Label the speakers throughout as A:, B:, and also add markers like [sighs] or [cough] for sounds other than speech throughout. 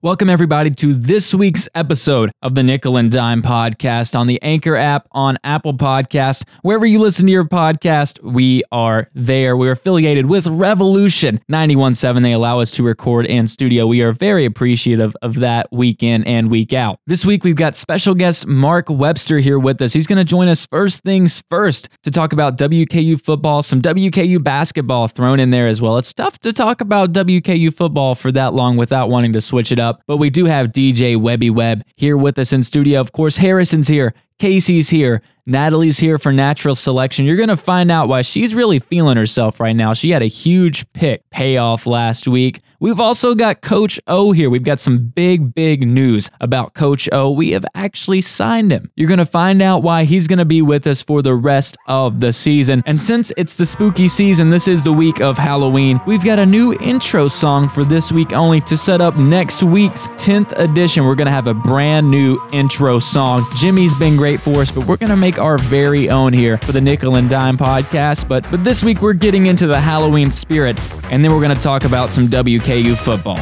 A: Welcome, everybody, to this week's episode of the Nickel and Dime podcast on the Anchor app, on Apple Podcast, wherever you listen to your podcast. We are there. We're affiliated with Revolution 917. They allow us to record in studio. We are very appreciative of that week in and week out. This week, we've got special guest Mark Webster here with us. He's going to join us first things first to talk about WKU football, some WKU basketball thrown in there as well. It's tough to talk about WKU football for that long without wanting to switch it up up. But we do have DJ Webby Webb here with us in studio. Of course, Harrison's here, Casey's here, Natalie's here for natural selection. You're going to find out why she's really feeling herself right now. She had a huge pick payoff last week. We've also got Coach O here. We've got some big, big news about Coach O. We have actually signed him. You're going to find out why he's going to be with us for the rest of the season. And since it's the spooky season, this is the week of Halloween, we've got a new intro song for this week only to set up next week's 10th edition. We're going to have a brand new intro song. Jimmy's been great for us, but we're going to make our very own here for the Nickel and Dime podcast. But, but this week, we're getting into the Halloween spirit, and then we're going to talk about some WKU football.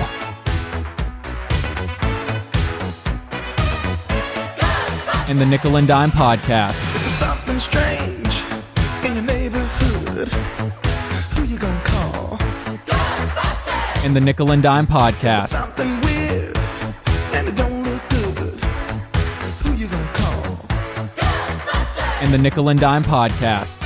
A: In the Nickel and Dime podcast. Something strange in your neighborhood. Who you gonna call? In the Nickel and Dime podcast. In the Nickel and Dime podcast.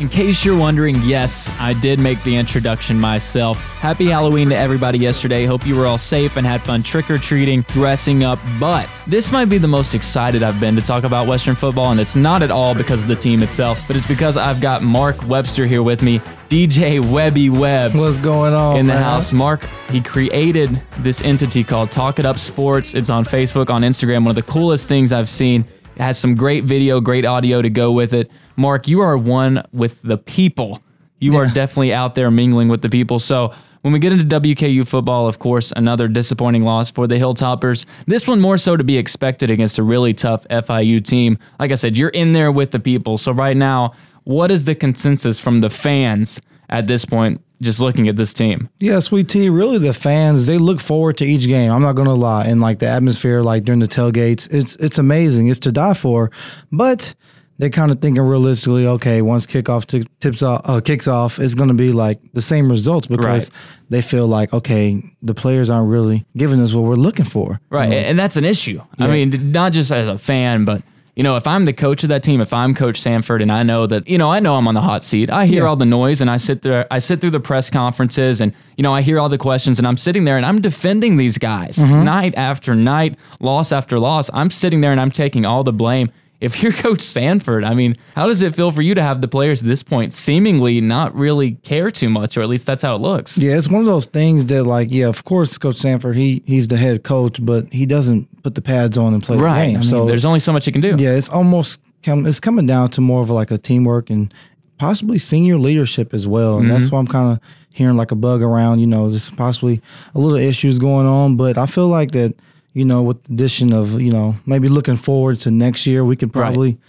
A: In case you're wondering, yes, I did make the introduction myself. Happy Halloween to everybody yesterday. Hope you were all safe and had fun trick or treating, dressing up. But this might be the most excited I've been to talk about Western football, and it's not at all because of the team itself, but it's because I've got Mark Webster here with me. DJ Webby Webb.
B: What's going on
A: in the
B: man?
A: house? Mark, he created this entity called Talk It Up Sports. It's on Facebook, on Instagram. One of the coolest things I've seen. It has some great video, great audio to go with it. Mark, you are one with the people. You yeah. are definitely out there mingling with the people. So when we get into WKU football, of course, another disappointing loss for the Hilltoppers. This one more so to be expected against a really tough FIU team. Like I said, you're in there with the people. So right now, what is the consensus from the fans at this point? Just looking at this team.
B: Yeah, Sweet Tea, really the fans, they look forward to each game. I'm not gonna lie. And like the atmosphere, like during the tailgates, it's it's amazing. It's to die for. But they're kind of thinking realistically. Okay, once kickoff t- tips off, uh, kicks off, it's going to be like the same results because right. they feel like okay, the players aren't really giving us what we're looking for.
A: Right, you know? and that's an issue. Yeah. I mean, not just as a fan, but you know, if I'm the coach of that team, if I'm Coach Sanford, and I know that, you know, I know I'm on the hot seat. I hear yeah. all the noise, and I sit there, I sit through the press conferences, and you know, I hear all the questions, and I'm sitting there, and I'm defending these guys mm-hmm. night after night, loss after loss. I'm sitting there, and I'm taking all the blame if you're [laughs] Coach Sanford, I mean, how does it feel for you to have the players at this point seemingly not really care too much, or at least that's how it looks?
B: Yeah, it's one of those things that, like, yeah, of course, Coach Sanford, he he's the head coach, but he doesn't put the pads on and play right. the game. I
A: mean, so there's only so much he can do.
B: Yeah, it's almost come, it's coming down to more of like a teamwork and possibly senior leadership as well, and mm-hmm. that's why I'm kind of hearing like a bug around. You know, just possibly a little issues going on, but I feel like that you know, with the addition of, you know, maybe looking forward to next year, we could probably, right.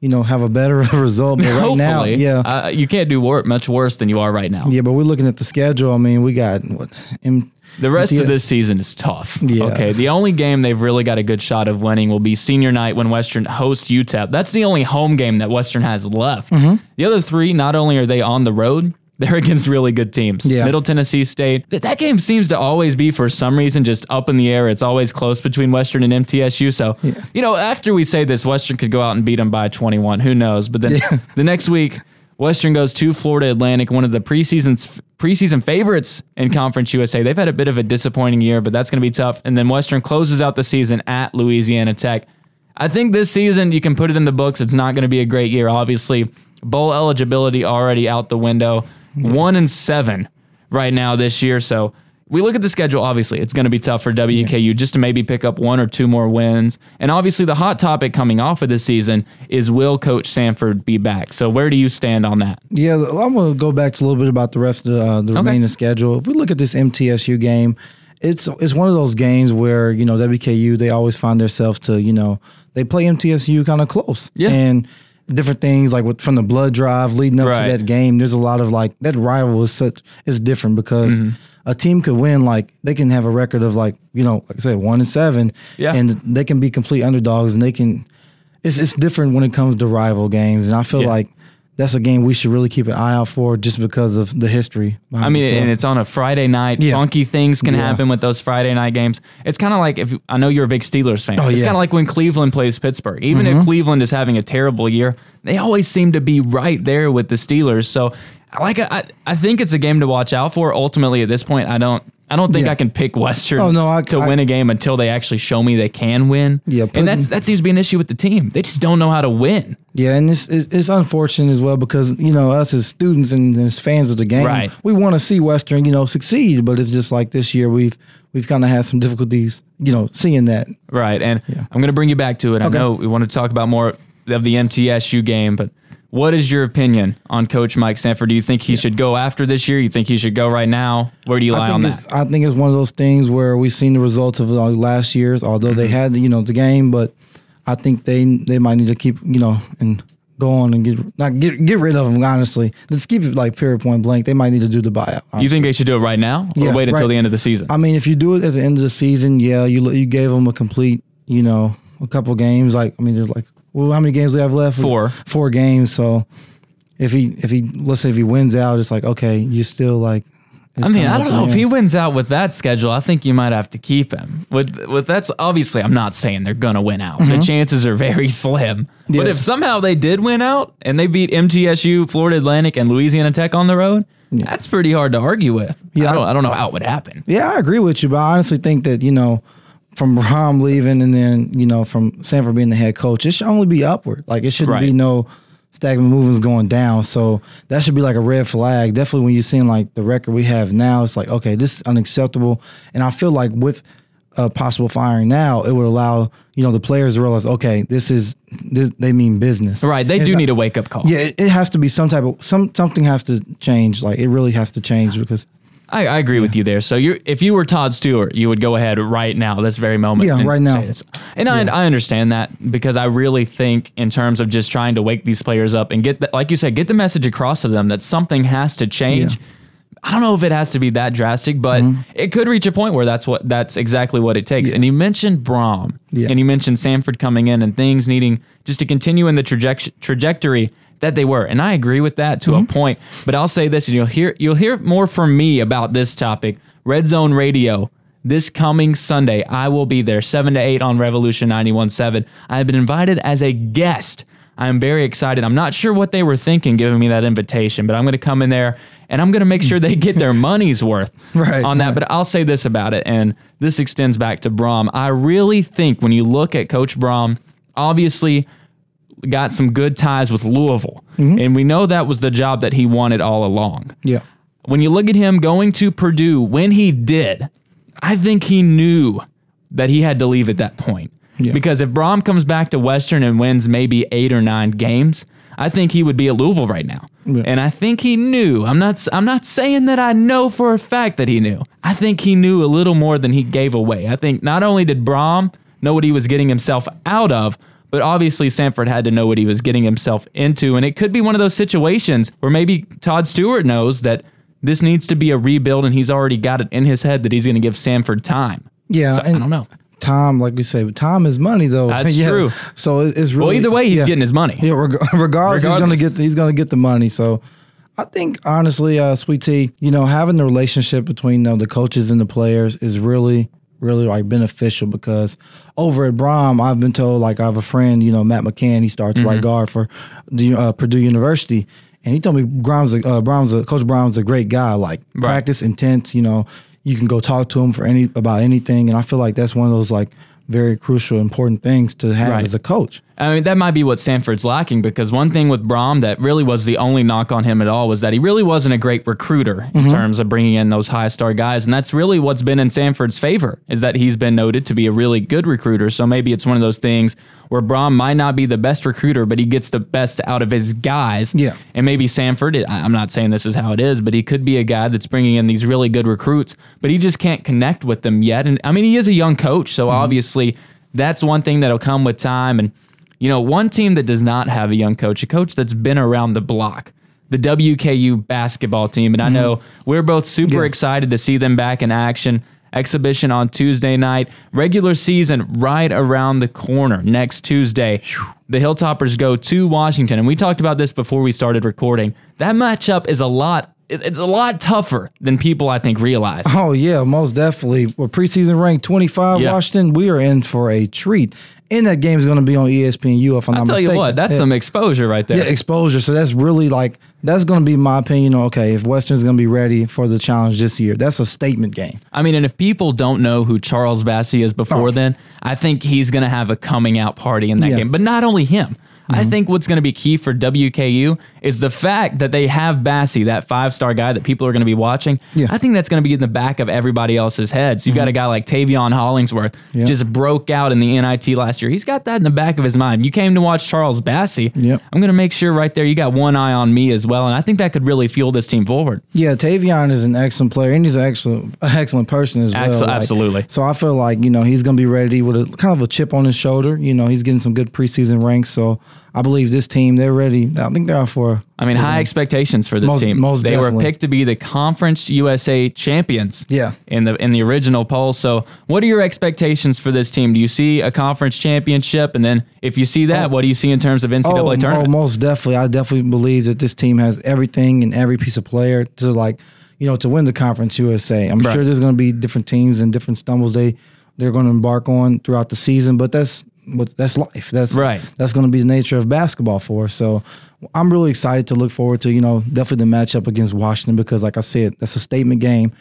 B: you know, have a better [laughs] result. But right now, yeah,
A: uh, you can't do wor- much worse than you are right now.
B: Yeah, but we're looking at the schedule. I mean, we got what.
A: M- the rest yeah. of this season is tough. Yeah. Okay. The only game they've really got a good shot of winning will be senior night when Western hosts UTEP. That's the only home game that Western has left. Mm-hmm. The other three, not only are they on the road, they're [laughs] against really good teams. Yeah. Middle Tennessee State. That game seems to always be, for some reason, just up in the air. It's always close between Western and MTSU. So, yeah. you know, after we say this, Western could go out and beat them by 21. Who knows? But then yeah. [laughs] the next week, Western goes to Florida Atlantic, one of the preseason's preseason favorites in Conference USA. They've had a bit of a disappointing year, but that's going to be tough. And then Western closes out the season at Louisiana Tech. I think this season you can put it in the books. It's not going to be a great year. Obviously, bowl eligibility already out the window one and seven right now this year. So we look at the schedule, obviously, it's going to be tough for WKU yeah. just to maybe pick up one or two more wins. And obviously, the hot topic coming off of this season is will Coach Sanford be back? So, where do you stand on that?
B: Yeah, I'm going to go back to a little bit about the rest of the, uh, the okay. remaining schedule. If we look at this MTSU game, it's it's one of those games where you know WKU they always find themselves to you know they play MTSU kind of close.
A: Yeah.
B: And different things like with, from the blood drive leading up
A: Right.
B: to that game. There's a lot of like that rival is such is different because
A: Mm-hmm.
B: a team could win like they can have a record of like you know like I said one and seven,
A: Yeah.
B: and they can be complete underdogs and they can. It's it's different when it comes to rival games, and I feel
A: Yeah.
B: like that's a game we should really keep an eye out for just because of the history.
A: I mean, and it's on a Friday night.
B: Yeah.
A: Funky things can
B: Yeah.
A: happen with those Friday night games. It's kind of like if I know you're a big Steelers fan.
B: Oh,
A: it's
B: yeah. Mm-hmm.
A: kind of like when Cleveland plays Pittsburgh. Even if Cleveland is having a terrible year, they always seem to be right there with the Steelers. So, like, I, I think it's a game to watch out for. Ultimately, at this point, I don't. I don't think
B: Yeah.
A: I can pick Western
B: Oh, no, I-
A: to
B: I-
A: win a game until they actually show me they can win.
B: Yeah,
A: and
B: putting-
A: that's that seems to be an issue with the team. They just don't know how to win.
B: Yeah, and it's, it's unfortunate as well because you know us as students and as fans of the game,
A: Right.
B: we want to see Western you know succeed, but it's just like this year we've we've kind of had some difficulties you know seeing that.
A: Right. And I'm going to bring you back to it. I know we want to talk about more of the MTSU game, but what is your opinion on Coach Mike Sanford? Do you think he should go after this year? You think he should go right now? Where do you lie
B: I
A: on
B: think
A: that?
B: it's I think it's one of those things where we've seen the results of uh, last year's, although they
A: Mm-hmm.
B: had you know the game, but I think they they might need to keep you know and go on and get not get get rid of them. Honestly, let's keep it like period point blank. They might need to do the buyout.
A: You think they should do it right now or
B: Yeah,
A: wait until
B: right.
A: the end of the season?
B: I mean, if you do it at the end of the season, yeah, you you gave them a complete, you know, a couple games. Like, I mean, there's like, well, how many games do we have left?
A: Four.
B: Four games. So, if he if he let's say if he wins out, it's like okay, you still like.
A: I mean, I don't know if he wins out with that schedule. I think you might have to keep him. With with that's obviously, I'm not saying they're gonna win out. The chances are very [laughs] slim. But
B: Mm-hmm.
A: If somehow they did win out and they beat MTSU, Florida Atlantic, and Louisiana Tech on the road, that's pretty hard to argue with.
B: Yeah,
A: I don't, I don't know how it would happen.
B: Yeah, I agree with you, but I honestly think that you know, from Rom leaving and then you know from Sanford being the head coach, it should only be upward. Like it shouldn't be no stagnant movements going down. So that should be like a red flag. Definitely when you're seeing like the record we have now, it's like okay, this is unacceptable. And I feel like with a possible firing now, it would allow you know the players to realize okay, this is this they mean business.
A: Right. They
B: It's
A: do
B: not-
A: need a wake up call.
B: Yeah, it, it has to be some type of some something has to change. Like it really has to change because
A: I, I agree with you there. So you if you were Todd Stewart, you would go ahead right now, this very moment.
B: Yeah,
A: and
B: right now.
A: And I, I understand that because I really think in terms of just trying to wake these players up and get, the, like you said, get the message across to them that something has to change.
B: Yeah.
A: I don't know if it has to be that drastic, but
B: Mm-hmm.
A: it could reach a point where that's what that's exactly what it takes. And you mentioned Brohm,
B: Yeah.
A: and you mentioned Sanford coming in and things needing just to continue in the traje- trajectory that they were, and I agree with that to
B: Mm-hmm.
A: a point. But I'll say this, and you'll hear you'll hear more from me about this topic. Red Zone Radio this coming Sunday, I will be there seven to eight on Revolution 91.7. I have been invited as a guest. I'm very excited. I'm not sure what they were thinking giving me that invitation, but I'm going to come in there and I'm going to make sure they get their [laughs] money's worth [laughs]
B: Right,
A: on that.
B: right.
A: But I'll say this about it, and this extends back to Brohm. I really think when you look at Coach Brohm, obviously got some good ties with Louisville,
B: Mm-hmm.
A: and we know that was the job that he wanted all along.
B: yeah.
A: When you look at him going to Purdue, when he did, I think he knew that he had to leave at that point.
B: Yeah.
A: Because if Brohm comes back to Western and wins maybe eight or nine games, I think he would be at Louisville right now.
B: Yeah.
A: And I think he knew. I'm not I'm not saying that I know for a fact that he knew. I think he knew a little more than he gave away. I think not only did Brohm know what he was getting himself out of, but obviously Sanford had to know what he was getting himself into. And it could be one of those situations where maybe Todd Stewart knows that this needs to be a rebuild and he's already got it in his head that he's going to give Sanford time.
B: Yeah,
A: So, I don't know.
B: Tom, like we say, Tom is money, though.
A: That's [laughs]
B: Yeah.
A: true.
B: So it's really
A: Well, either way, he's
B: yeah.
A: getting his money.
B: Yeah, reg- regardless, he's gonna
A: Regardless.
B: get the, he's gonna get the money. So I think honestly, uh, Sweet Tea, you know, having the relationship between uh, the coaches and the players is really really like beneficial because over at Brohm, I've been told like I have a friend, you know, Matt McCann, he starts
A: Mm-hmm.
B: right guard for the uh, Purdue University. And he told me Brohm's a, uh, Brohm's a, Coach Brohm's a great guy. Like
A: Right.
B: practice intense. You know, you can go talk to him for any about anything. And I feel like that's one of those like very crucial, important things to have
A: Right.
B: as a coach.
A: I mean, that might be what Sanford's lacking because one thing with Brohm that really was the only knock on him at all was that he really wasn't a great recruiter in mm-hmm. terms of bringing in those high star guys. And that's really what's been in Sanford's favor is that he's been noted to be a really good recruiter. So maybe it's one of those things where Brohm might not be the best recruiter, but he gets the best out of his guys.
B: Yeah.
A: And maybe Sanford, I'm not saying this is how it is, but he could be a guy that's bringing in these really good recruits, but he just can't connect with them yet. And I mean, he is a young coach, so mm-hmm. obviously that's one thing that'll come with time. And You know, one team that does not have a young coach, a coach that's been around the block, the WKU basketball team. And I mm-hmm. know we're both super
B: Yeah.
A: excited to see them back in action. Exhibition on Tuesday night, regular season right around the corner next Tuesday. The Hilltoppers go to Washington, and we talked about this before we started recording. That matchup is a lot it's a lot tougher than people I think realize.
B: Oh yeah, most definitely. With preseason ranked 25
A: Yeah.
B: Washington, we are in for a treat. And that game is going to be on ESPNU if I'm
A: I'll
B: not
A: tell
B: mistaken.
A: you what, that's
B: yeah.
A: some exposure right there.
B: Yeah, exposure. So that's really like that's going to be my opinion. Okay, if Western's going to be ready for the challenge this year, that's a statement game.
A: I mean, and if people don't know who Charles Bassey is before
B: Oh.
A: then, I think he's going to have a coming out party in that
B: Yeah.
A: Game. But not only him. I think what's going to be key for WKU is the fact that they have Bassey, that five star guy that people are going to be watching.
B: Yeah. Mm-hmm.
A: I think that's going to be in the back of everybody else's heads. You've got a guy like Taveion Hollingsworth,
B: Yeah.
A: just broke out in the NIT last year. He's got that in the back of his mind. You came to watch Charles Bassey.
B: Yep.
A: I'm going to make sure right there you got one eye on me as well. And I think that could really fuel this team forward.
B: Yeah, Taveion is an excellent player, and he's an excellent, an excellent person as well.
A: Abso-
B: Like,
A: absolutely.
B: So I feel like you know he's going to be ready with a kind of a chip on his shoulder. You know, he's getting some good preseason ranks. So I believe this team they're ready. I think they're out for.
A: I mean, high expectations for this
B: Most-
A: team.
B: most
A: they were picked to be the Conference USA champions.
B: Yeah.
A: In the in the original poll. So, what are your expectations for this team? Do you see a conference championship? And then, if you see that, oh. what do you see in terms of NCAA
B: Oh,
A: tournament?
B: oh, most definitely. I definitely believe that this team has everything and every piece of player to like, you know, to win the Conference USA. I'm
A: Right.
B: sure there's going to be different teams and different stumbles they they're going to embark on throughout the season, but that's what that's life. That's
A: Right.
B: That's going to be the nature of basketball for us. So I'm really excited to look forward to you know definitely the matchup against Washington because like I said, that's a statement game.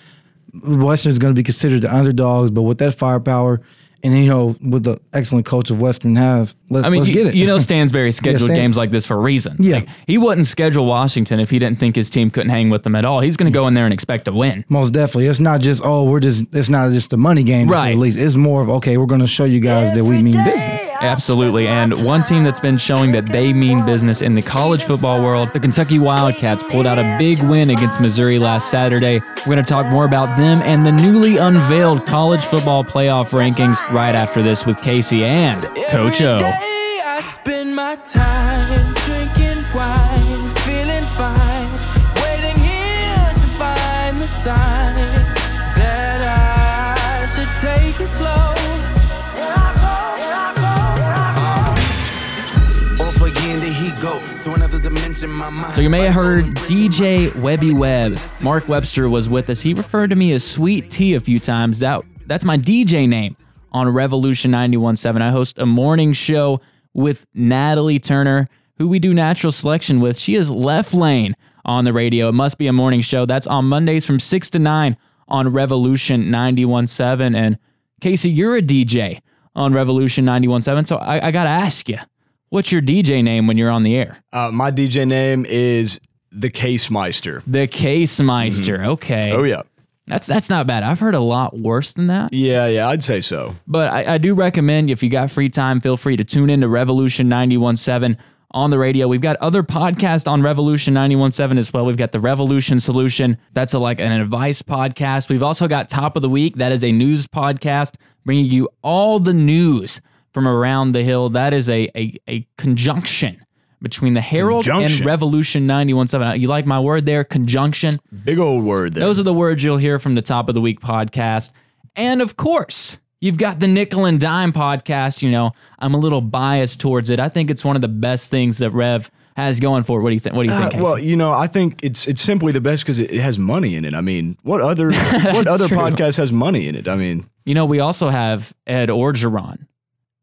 B: Western is going to be considered the underdogs, but with that firepower. And you know, with the excellent coach of Western have, let's,
A: I mean,
B: let's
A: you,
B: get it.
A: you know, [laughs] Stansbury scheduled
B: Stan-
A: games like this for a reason.
B: Yeah.
A: Like, he wouldn't schedule Washington if he didn't think his team couldn't hang with them at all. He's going to go in there and expect to win.
B: Most definitely. It's not just, oh, we're just, it's not just a money game,
A: Right.
B: at least. It's more of, okay, we're going to show you guys that we mean business.
A: Absolutely. And one team that's been showing that they mean business in the college football world, the Kentucky Wildcats pulled out a big win against Missouri last Saturday. We're going to talk more about them and the newly unveiled college football playoff rankings right after this with Casey and Coach O. So you may have heard DJ Webby Webb. Mark Webster was with us. He referred to me as Sweet Tea a few times. That that's my DJ name on Revolution 91.7. I host a morning show with Natalie Turner, who we do natural selection with. She is left lane on the radio. It must be a morning show. That's on Mondays from 6 to 9 on Revolution 91.7. And Casey, you're a DJ on Revolution 91.7. So I, I got to ask you, what's your DJ name when you're on the air?
C: Uh, my DJ name is the Case Meister.
A: The Case Meister. Okay.
C: Oh yeah,
A: That's that's not bad. I've heard a lot worse than that.
C: yeah, yeah. I'd say so.
A: But I, I do recommend if you got free time, feel free to tune in to Revolution 917 on the radio. We've got other podcasts on Revolution 917 as well. We've got the Revolution Solution. That's a, like an advice podcast. We've also got Top of the Week. That is a news podcast bringing you all the news from around the hill. That is a a, a conjunction between the Herald and. Revolution 917. You like my word there? Conjunction.
C: Big old word there.
A: Those are the words you'll hear from the Top of the Week podcast. And of course, you've got the Nickel and Dime podcast. You know, I'm a little biased towards it. I think it's one of the best things that Rev has going for it. What do you think? What do you
C: Uh,
A: think? Casey?
C: well, you know, I think it's it's simply the best because it, it has money in it. I mean, what other [laughs] what other
A: true.
C: podcast has money in it? I mean,
A: you know, we also have Ed Orgeron.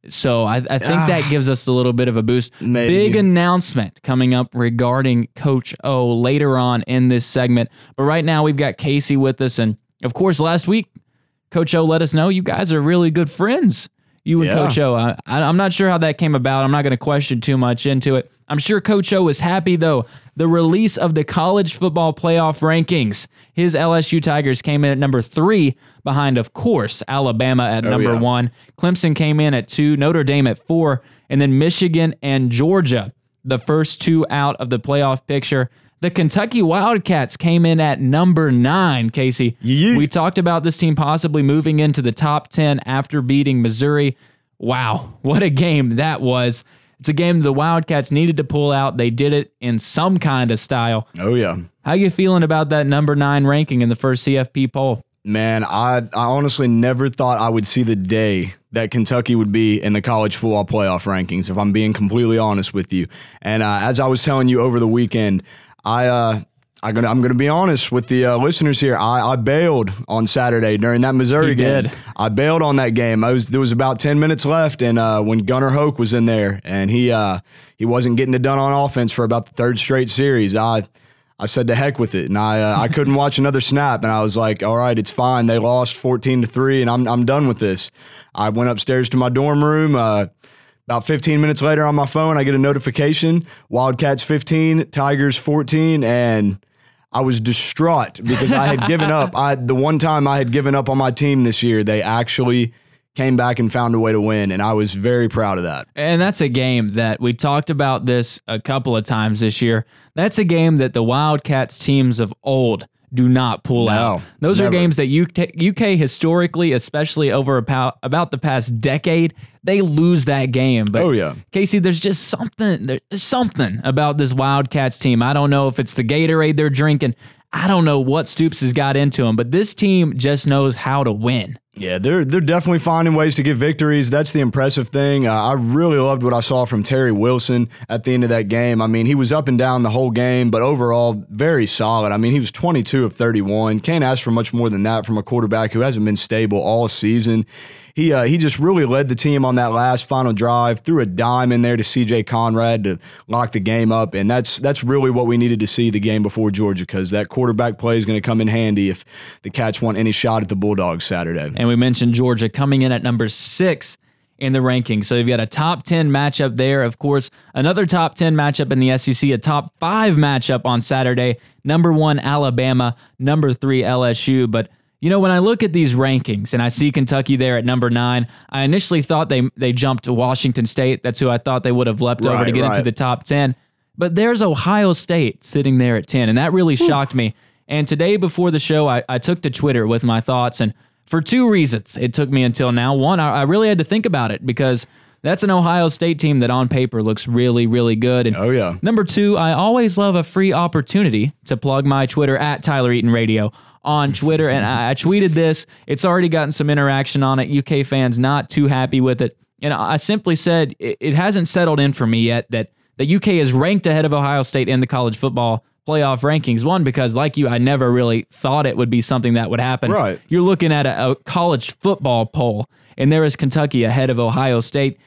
A: So I, I think that gives us a little bit of a boost.
C: Ah. Maybe.
A: Big announcement coming up regarding Coach O later on in this segment. But right now we've got Casey with us. And of course, last week, Coach O let us know you guys are really good friends. You and
C: Yeah.
A: Coach O. I, I'm not sure how that came about. I'm not going to question too much into it. I'm sure Coach O is happy though. The release of the college football playoff rankings. His LSU Tigers came in at number three, behind, of course, Alabama at oh, number
C: Oh, yeah.
A: one. Clemson came in at two, Notre Dame at four, and then Michigan and Georgia, the first two out of the playoff picture. The Kentucky Wildcats came in at number nine, Casey.
C: Yeet.
A: We talked about this team possibly moving into the top 10 after beating Missouri. Wow, what a game that was. It's a game the Wildcats needed to pull out. They did it in some kind of style.
C: Oh yeah.
A: How you feeling about that number nine ranking in the first CFP poll?
C: Man, I, I honestly never thought I would see the day that Kentucky would be in the college football playoff rankings, if I'm being completely honest with you. And uh, as I was telling you over the weekend, I, uh, I'm gonna, I'm going to be honest with the uh, listeners here. I, I bailed on Saturday during that Missouri
A: You
C: game.
A: did.
C: I bailed on that game. I was there was about ten minutes left, and uh, when Gunnar Hoak was in there, and he uh, he wasn't getting it done on offense for about the third straight series, I I said to heck with it, and I uh, I couldn't watch another snap, and I was like, all right, it's fine. They lost fourteen to three, and I'm I'm done with this. I went upstairs to my dorm room. About 15 minutes later on my phone, I get a notification: Wildcats 15, Tigers 14, and I was distraught because I had given up. [laughs] I the one time I had given up on my team this year, they actually came back and found a way to win, and I was very proud of that.
A: And that's a game that we talked about this a couple of times this year. That's a game that the Wildcats teams of old do not pull
C: No,
A: out. Those are games that UK, UK historically, especially over about, about the past decade, they lose that game. But
C: Oh, yeah.
A: Casey, there's just something there's something about this Wildcats team. I don't know if it's the Gatorade they're drinking. I don't know what Stoops has got into him, but this team just knows how to win.
C: Yeah, they're they're definitely finding ways to get victories. That's the impressive thing. Uh, I really loved what I saw from Terry Wilson at the end of that game. I mean, he was up and down the whole game, but overall very solid. I mean, he was 22 of 31. Can't ask for much more than that from a quarterback who hasn't been stable all season. He uh, he just really led the team on that last final drive. Threw a dime in there to C.J. Conrad to lock the game up, and that's that's really what we needed to see the game before Georgia because that quarterback play is going to come in handy if the Cats want any shot at the Bulldogs Saturday.
A: And we mentioned Georgia coming in at number six in the rankings. So you've got a top 10 matchup there. Of course, another top 10 matchup in the SEC, a top five matchup on Saturday. Number one, Alabama. Number three, LSU. But you know, when I look at these rankings and I see Kentucky there at number nine, I initially thought they they jumped to Washington State. That's who I thought they would have leapt over to
C: Right,
A: get into the top 10. But there's Ohio State sitting there at 10, and that really shocked me. And today before the show, I, I took to Twitter with my thoughts, and for two reasons, it took me until now. One, I, I really had to think about it because that's an Ohio State team that on paper looks really, really good. And
C: Oh, yeah.
A: Number two, I always love a free opportunity to plug my Twitter at Tyler Eaton Radio on Twitter. And I, I tweeted this. It's already gotten some interaction on it. UK fans not too happy with it. And I simply said it, it hasn't settled in for me yet that the UK is ranked ahead of Ohio State in the college football playoff rankings. One, because like you, I never really thought it would be something that would happen.
C: Right.
A: You're looking at a, a college football poll, and there is Kentucky ahead of Ohio State.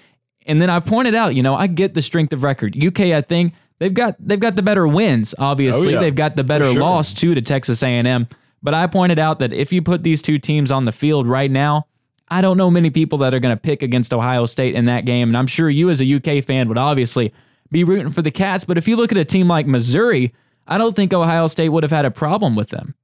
A: And then I pointed out, you know, I get the strength of record. UK, I think they've got they've got the better wins. Obviously,
C: Oh, yeah.
A: they've got the better
C: sure.
A: loss too to Texas A&M. But I pointed out that if you put these two teams on the field right now, I don't know many people that are going to pick against Ohio State in that game. And I'm sure you, as a UK fan, would obviously be rooting for the Cats. But if you look at a team like Missouri, I don't think Ohio State would have had a problem with them.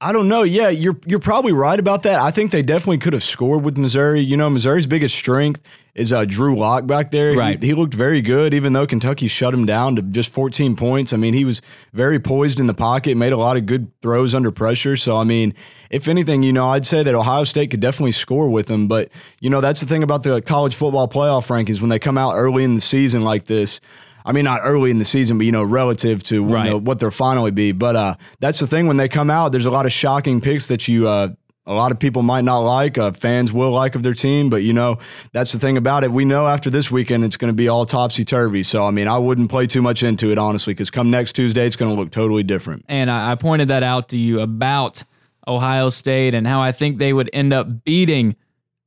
C: I don't know. Yeah, you're you're probably right about that. I think they definitely could have scored with Missouri. You know, Missouri's biggest strength is uh, Drew Lock back there. He-
A: Right.
C: He, looked very good, even though Kentucky shut him down to just 14 points. I mean, he was very poised in the pocket, made a lot of good throws under pressure. So, I mean, if anything, you know, I'd say that Ohio State could definitely score with him. But, you know, that's the thing about the college football playoff rankings when they come out early in the season like this. I mean, not early in the season, but you know, relative to when
A: Right.
C: the- what they'll finally be. But uh, that's the thing when they come out. There's a lot of shocking picks that you. Uh, a lot of people might not like, uh, fans will like of their team, but you know, that's the thing about it. We know after this weekend it's going to be all topsy turvy. So, I mean, I wouldn't play too much into it, honestly, because come next Tuesday, it's going to look totally different.
A: and I, I pointed that out to you about Ohio State and how I think they would end up beating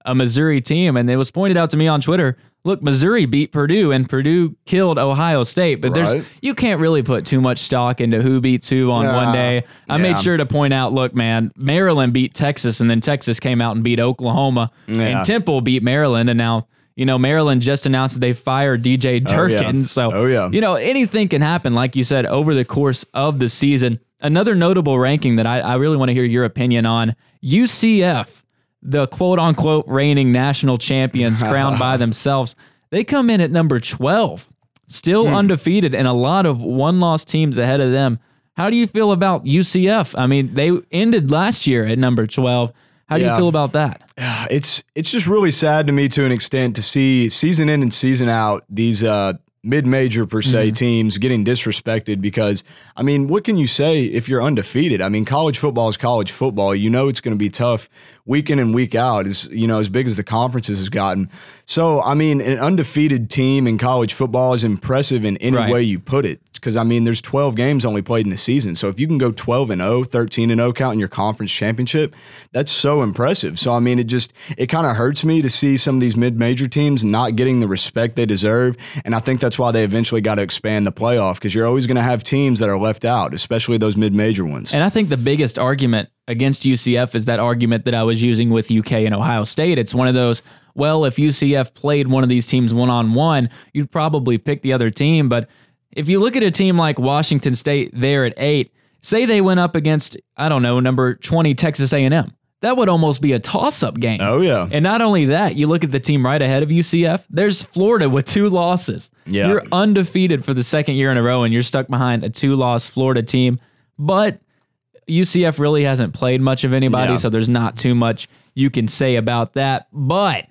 A: a Missouri team. And it was pointed out to me on Twitter. Look, Missouri beat Purdue and Purdue killed Ohio State, but there's you can't really put too much stock into who beats who on one day. I
C: Yeah.
A: made sure to point out, look, man, Maryland beat Texas and then Texas came out and beat Oklahoma
C: Yeah.
A: and Temple beat Maryland and now you know, Maryland just announced that they fired DJ oh, Durkin.
C: yeah.
A: So,
C: Oh, yeah.
A: you know, anything can happen, like you said, over the course of the season. Another notable ranking that I, I really want to hear your opinion on UCF, the quote unquote reigning national champions crowned by [laughs] themselves, they come in at number 12, still
C: Hmm.
A: undefeated, and a lot of one loss teams ahead of them. How do you feel about UCF? I mean, they ended last year at number 12. How do you feel about that? [sighs]
C: it's it's just really sad to me to an extent to see season in and season out these uh, mid-major per se
A: Mm-hmm.
C: teams getting disrespected because I mean what can you say if you're undefeated I mean college football is college football you know it's going to be tough week in and week out is you know as big as the conferences has gotten. So I mean an undefeated team in college football is impressive in any
A: Right.
C: way you put it because I mean there's 12 games only played in the season. So if you can go 12 and 0 13 and 0 counting your conference championship that's so impressive. So I mean it just it kind of hurts me to see some of these mid-major teams not getting the respect they deserve and I think that's why they eventually got to expand the playoff because you're always going to have teams that are left out especially those mid-major ones.
A: And I think the biggest argument against UCF is that argument that I was using with UK and Ohio State. It's one of those, well, if UCF played one of these teams one on one, you'd probably pick the other team. But if you look at a team like Washington State there at eight, say they went up against, I don't know, number 20 Texas A&M. That would almost be a toss-up game.
C: oh yeah
A: And not only that, you look at the team right ahead of UCF. There's Florida with two losses.
C: Yeah.
A: You're undefeated for the second year in a row, and you're stuck behind a two loss Florida team. But UCF really hasn't played much of anybody,
C: Yeah.
A: so there's not too much you can say about that. But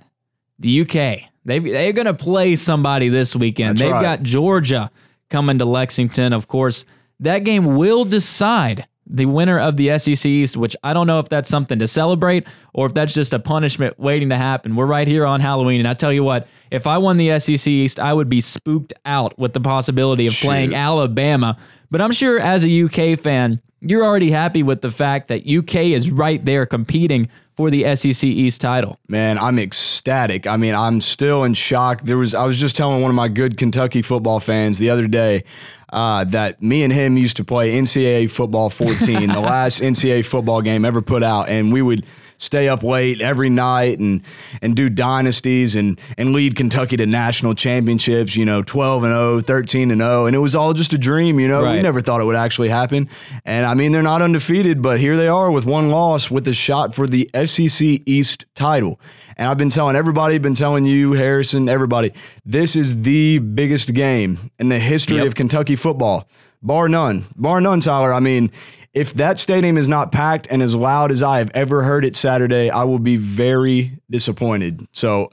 A: the UK, they they're going to play somebody this weekend.
C: That's
A: They've
C: right.
A: got Georgia coming to Lexington. Of course, that game will decide the winner of the SEC East, which I don't know if that's something to celebrate or if that's just a punishment waiting to happen. We're right here on Halloween, and I tell you what, if I won the SEC East, I would be spooked out with the possibility of playing Alabama. But I'm sure as a UK fan, you're already happy with the fact that UK is right there competing for the SEC East title.
C: Man, I'm ecstatic. I mean, I'm still in shock. There was I was just telling one of my good Kentucky football fans the other day uh, that me and him used to play NCAA football 14, the [laughs] last NCAA football game ever put out, and we would stay up late every night and and do dynasties and and lead Kentucky to national championships, you know, 12 and 0, 13 and 0, and it was all just a dream, you know.
A: Right.
C: We never thought it would actually happen. And I mean, they're not undefeated, but here they are with one loss with a shot for the SEC East title. And I've been telling everybody, been telling you, Harrison, everybody, this is the biggest game in the history
A: Yep.
C: of Kentucky football, bar none. Bar none, Tyler. I mean, if that stadium is not packed and as loud as I have ever heard it Saturday, I will be very disappointed. So,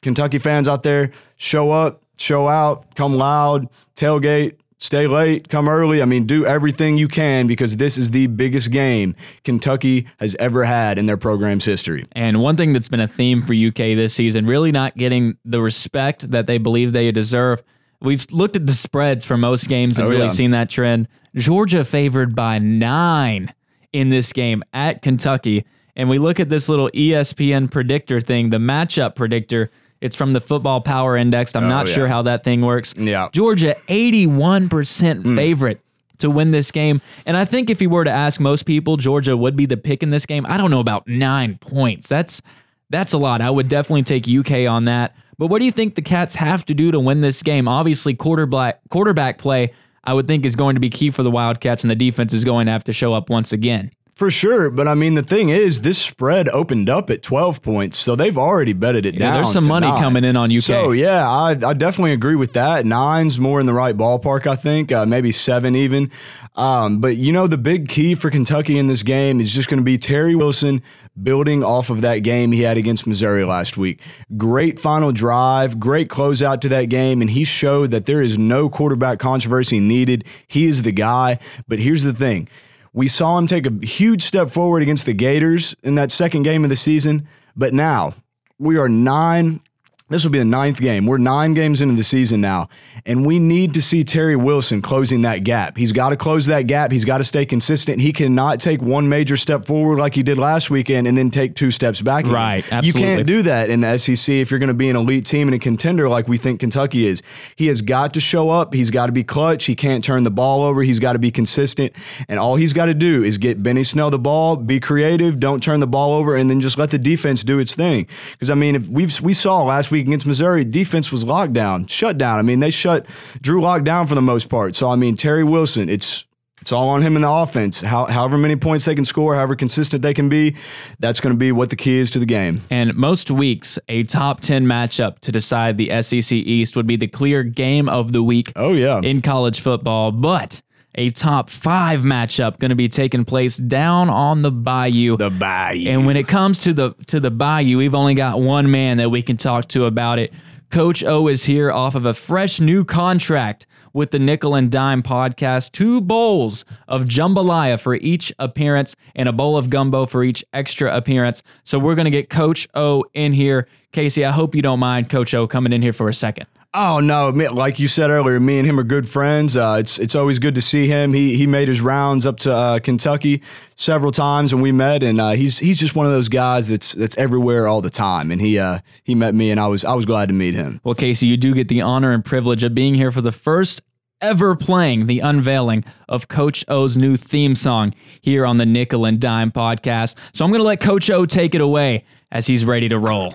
C: Kentucky fans out there, show up, show out, come loud, tailgate, stay late, come early. I mean, do everything you can because this is the biggest game Kentucky has ever had in their program's history.
A: And one thing that's been a theme for UK this season, really not getting the respect that they believe they deserve. We've looked at the spreads for most games and
C: Oh,
A: really
C: yeah.
A: seen that trend. Georgia favored by nine in this game at Kentucky. And we look at this little ESPN predictor thing, the matchup predictor. It's from the Football Power Index. I'm not
C: Oh, yeah.
A: sure how that thing works.
C: Yeah.
A: Georgia, 81%
C: Hmm.
A: favorite to win this game. And I think if you were to ask most people, Georgia would be the pick in this game. I don't know about nine points. That's that's a lot. I would definitely take UK on that. But what do you think the Cats have to do to win this game? Obviously, quarterback quarterback play, I would think, is going to be key for the Wildcats, and the defense is going to have to show up once again.
C: For sure, but I mean the thing is, this spread opened up at twelve points, so they've already betted it
A: Yeah,
C: down.
A: there's some money
C: nine.
A: coming in on UK.
C: So yeah, I, I definitely agree with that. Nine's more in the right ballpark, I think, uh, maybe seven even. Um, but you know, the big key for Kentucky in this game is just going to be Terry Wilson building off of that game he had against Missouri last week. Great final drive, great closeout to that game, and he showed that there is no quarterback controversy needed. He is the guy. But here's the thing. We saw him take a huge step forward against the Gators in that second game of the season, but now we are nine. This will be the ninth game. We're nine games into the season now, and we need to see Terry Wilson closing that gap. He's got to close that gap. He's got to stay consistent. He cannot take one major step forward like he did last weekend and then take two steps back. again.
A: Right, Absolutely.
C: You can't do that in the SEC if you're going to be an elite team and a contender like we think Kentucky is. He has got to show up. He's got to be clutch. He can't turn the ball over. He's got to be consistent. And all he's got to do is get Benny Snell the ball, be creative, don't turn the ball over, and then just let the defense do its thing. Because I mean, if we've we saw last week against Missouri, defense was locked down, shut down. I mean, they shut Drew locked down for the most part. So I mean, Terry Wilson, it's it's all on him in the offense. How, however many points they can score, however consistent they can be, that's going to be what the key is to the game.
A: And most weeks, a top 10 matchup to decide the SEC East would be the clear game of the week
C: Oh yeah.
A: in college football. But a top five matchup going to be taking place down on the Bayou.
C: The Bayou.
A: And when it comes to the to the Bayou, we've only got one man that we can talk to about it. Coach O is here off of a fresh new contract with the Nickel and Dime podcast. Two bowls of jambalaya for each appearance and a bowl of gumbo for each extra appearance. So we're going to get Coach O in here. Casey, I hope you don't mind Coach O coming in here for a second.
C: Oh no! Like you said earlier, me and him are good friends. Uh, it's it's always good to see him. He he made his rounds up to uh, Kentucky several times when we met, and uh, he's he's just one of those guys that's that's everywhere all the time. And he uh, he met me, and I was I was glad to meet him.
A: Well, Casey, you do get the honor and privilege of being here for the first ever playing the unveiling of Coach O's new theme song here on the Nickel and Dime podcast. So I'm going to let Coach O take it away as he's ready to roll.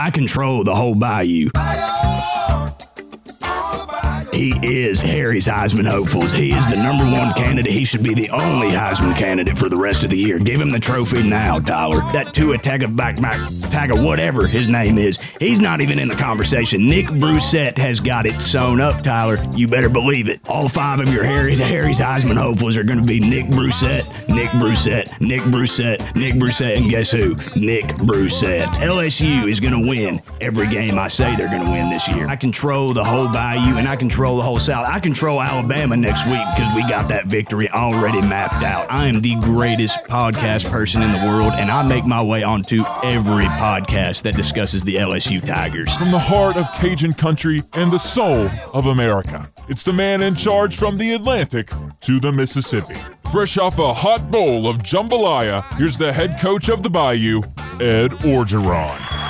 C: I control the whole bayou. He is Harry's Heisman hopefuls. He is the number one candidate. He should be the only Heisman candidate for the rest of the year. Give him the trophy now, Tyler. That Tua Taga back back Taga whatever his name is. He's not even in the conversation. Nick Brossette has got it sewn up, Tyler. You better believe it. All five of your Harry's Harry's Heisman hopefuls are going to be Nick Brossette, Nick Brossette, Nick Brossette, Nick Brossette, and guess who? Nick Brossette. LSU is going to win every game I say they're going to win this year. I control the whole Bayou and I control the whole South. I control Alabama next week because we got that victory already mapped out. I am the greatest podcast person in the world, and I make my way onto every podcast that discusses the LSU Tigers.
D: From the heart of Cajun country and the soul of America. It's the man in charge from the Atlantic to the Mississippi. Fresh off a hot bowl of jambalaya, here's the head coach of the Bayou, Ed Orgeron.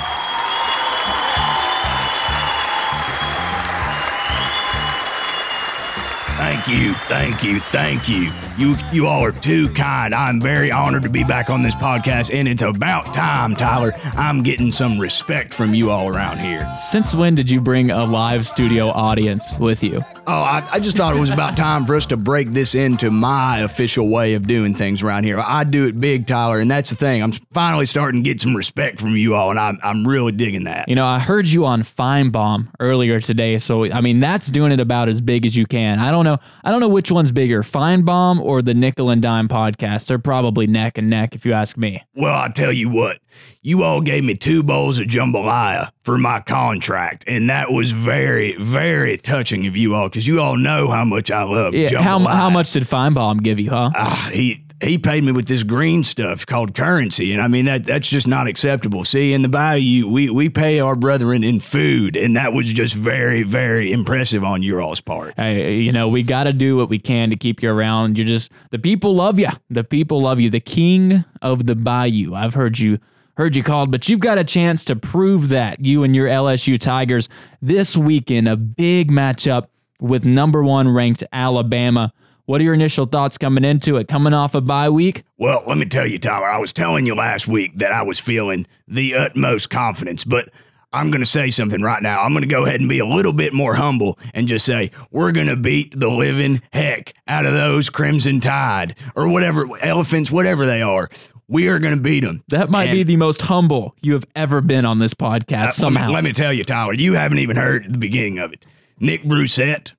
C: Thank you, thank you, thank you. You you all are too kind. I'm very honored to be back on this podcast, and it's about time, Tyler. I'm getting some respect from you all around here.
A: Since when did you bring a live studio audience with you?
C: Oh, I, I just thought it was about time for us to break this into my official way of doing things around here. I do it big, Tyler, and that's the thing. I'm finally starting to get some respect from you all, and I'm, I'm really digging that.
A: You know, I heard you on Finebaum earlier today, so I mean that's doing it about as big as you can. I don't know, I don't know which one's bigger, Finebaum or the Nickel and Dime podcast. They're probably neck and neck, if you ask me.
C: Well, I tell you what, you all gave me two bowls of jambalaya for my contract, and that was very, very touching of you all because you all know how much I love
A: Yeah, how how much did Finebaum give you, huh?
C: Ah, he he paid me with this green stuff called currency, and I mean that that's just not acceptable. See, in the bayou, we we pay our brethren in food, and that was just very, very impressive on your all's part.
A: Hey, you know, we got to do what we can to keep you around. You're just the people love you. The people love you. The king of the bayou. I've heard you heard you called, but you've got a chance to prove that you and your LSU Tigers this weekend a big matchup with number 1 ranked Alabama. What are your initial thoughts coming into it? Coming off a bye week?
C: Well, let me tell you, Tyler, I was telling you last week that I was feeling the utmost confidence, but I'm going to say something right now. I'm going to go ahead and be a little bit more humble and just say, we're going to beat the living heck out of those Crimson Tide or whatever, elephants, whatever they are. We are going to beat them.
A: That might be the most humble you have ever been on this podcast somehow.
C: Let me, let me tell you, Tyler, you haven't even heard the beginning of it. Nick Brossette,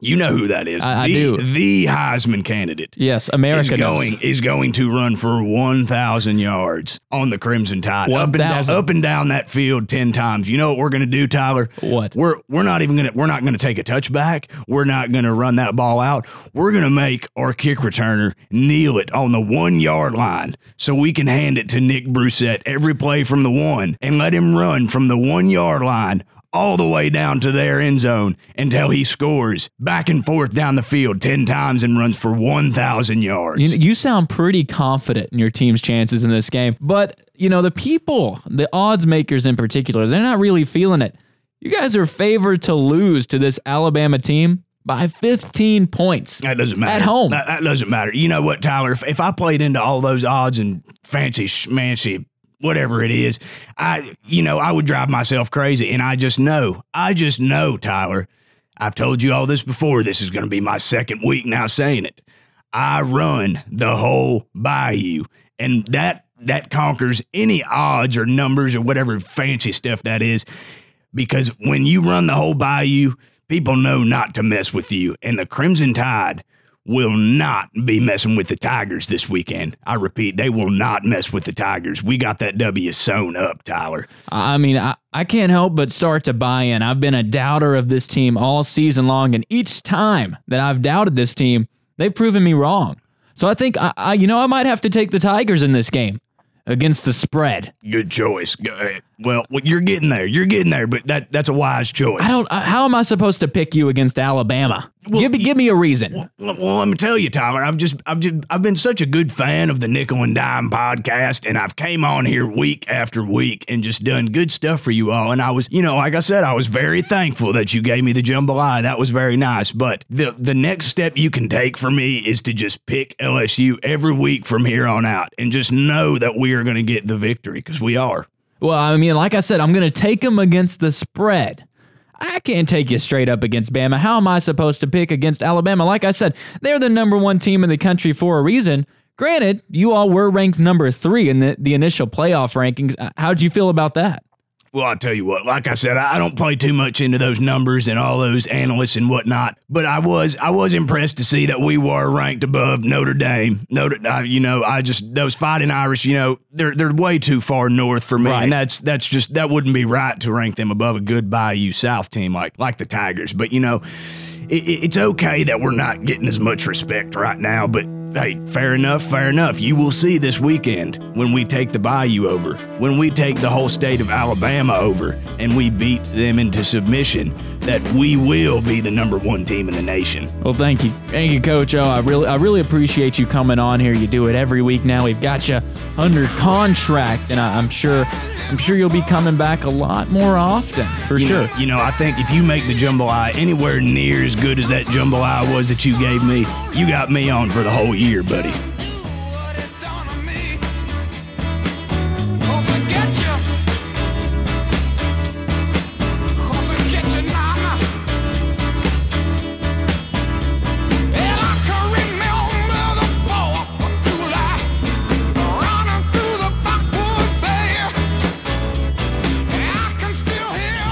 C: you know who that is.
A: I- I
C: the,
A: do.
C: The Heisman candidate.
A: yes, America
C: is
A: knows.
C: going is going to run for one thousand yards on the Crimson Tide, up and, down, up and down that field ten times. You know what we're going to do, Tyler?
A: What?
C: We're we're not even going to we're not going to take a touchback. We're not going to run that ball out. We're going to make our kick returner kneel it on the one yard line so we can hand it to Nick Brossette every play from the one and let him run from the one yard line all the way down to their end zone until he scores back and forth down the field 10 times and runs for 1,000 yards.
A: You, you sound pretty confident in your team's chances in this game, but you know the people, the odds makers in particular, they're not really feeling it. You guys are favored to lose to this Alabama team by 15 points
C: That doesn't matter.
A: at home.
C: That, that doesn't matter. You know what, Tyler? If, if I played into all those odds and fancy schmancy, whatever it is, I, you know, I would drive myself crazy. And I just know, I just know, Tyler. I've told you all this before. This is going to be my second week now saying it. I run the whole bayou, and that that conquers any odds or numbers or whatever fancy stuff that is. Because when you run the whole bayou, people know not to mess with you. And the Crimson Tide will not be messing with the Tigers this weekend. I repeat, they will not mess with the Tigers. We got that W sewn up, Tyler.
A: I mean, I, I can't help but start to buy in. I've been a doubter of this team all season long, and each time that I've doubted this team, they've proven me wrong. So I think I, I you know, I might have to take the Tigers in this game against the spread.
C: Good choice. Well, well, you're getting there. You're getting there, but that that's a wise choice.
A: I don't. uh, How am I supposed to pick you against Alabama? give me, give me a reason.
C: Well, well, let me tell you, Tyler. I've just, I've just, I've been such a good fan of the Nickel and Dime podcast, and I've came on here week after week and just done good stuff for you all. And I was, you know, like I said, I was very thankful that you gave me the jambalaya. That was very nice. But the the next step you can take for me is to just pick LSU every week from here on out, and just know that we are going to get the victory because we are.
A: Well, I mean, like I said, I'm going to take them against the spread. I can't take you straight up against Bama. How am I supposed to pick against Alabama? Like I said, they're the number one team in the country for a reason. Granted, you all were ranked number three in the, the initial playoff rankings. Uh, How'd you feel about that?
C: Well, I'll tell you what, like I said, I don't play too much into those numbers and all those analysts and whatnot, but I was I was impressed to see that we were ranked above Notre Dame. Notre, I, you know, I just those fighting Irish, you know, they're they're way too far north for me,
A: Right.
C: and that's that's just that wouldn't be right to rank them above a good Bayou South team like like the Tigers. But you know, it, it- it's okay that we're not getting as much respect right now, but. Hey, fair enough, fair enough. You will see this weekend when we take the Bayou over, when we take the whole state of Alabama over, and we beat them into submission, that we will be the number one team in the nation.
A: Well, thank you, thank you, Coach O. I really, I really appreciate you coming on here. You do it every week now. We've got you under contract, and I, I'm sure, I'm sure you'll be coming back a lot more often for
C: You
A: sure.
C: know, you know, I think if you make the jambalaya anywhere near as good as that jambalaya was that you gave me, you got me on for the whole year, buddy.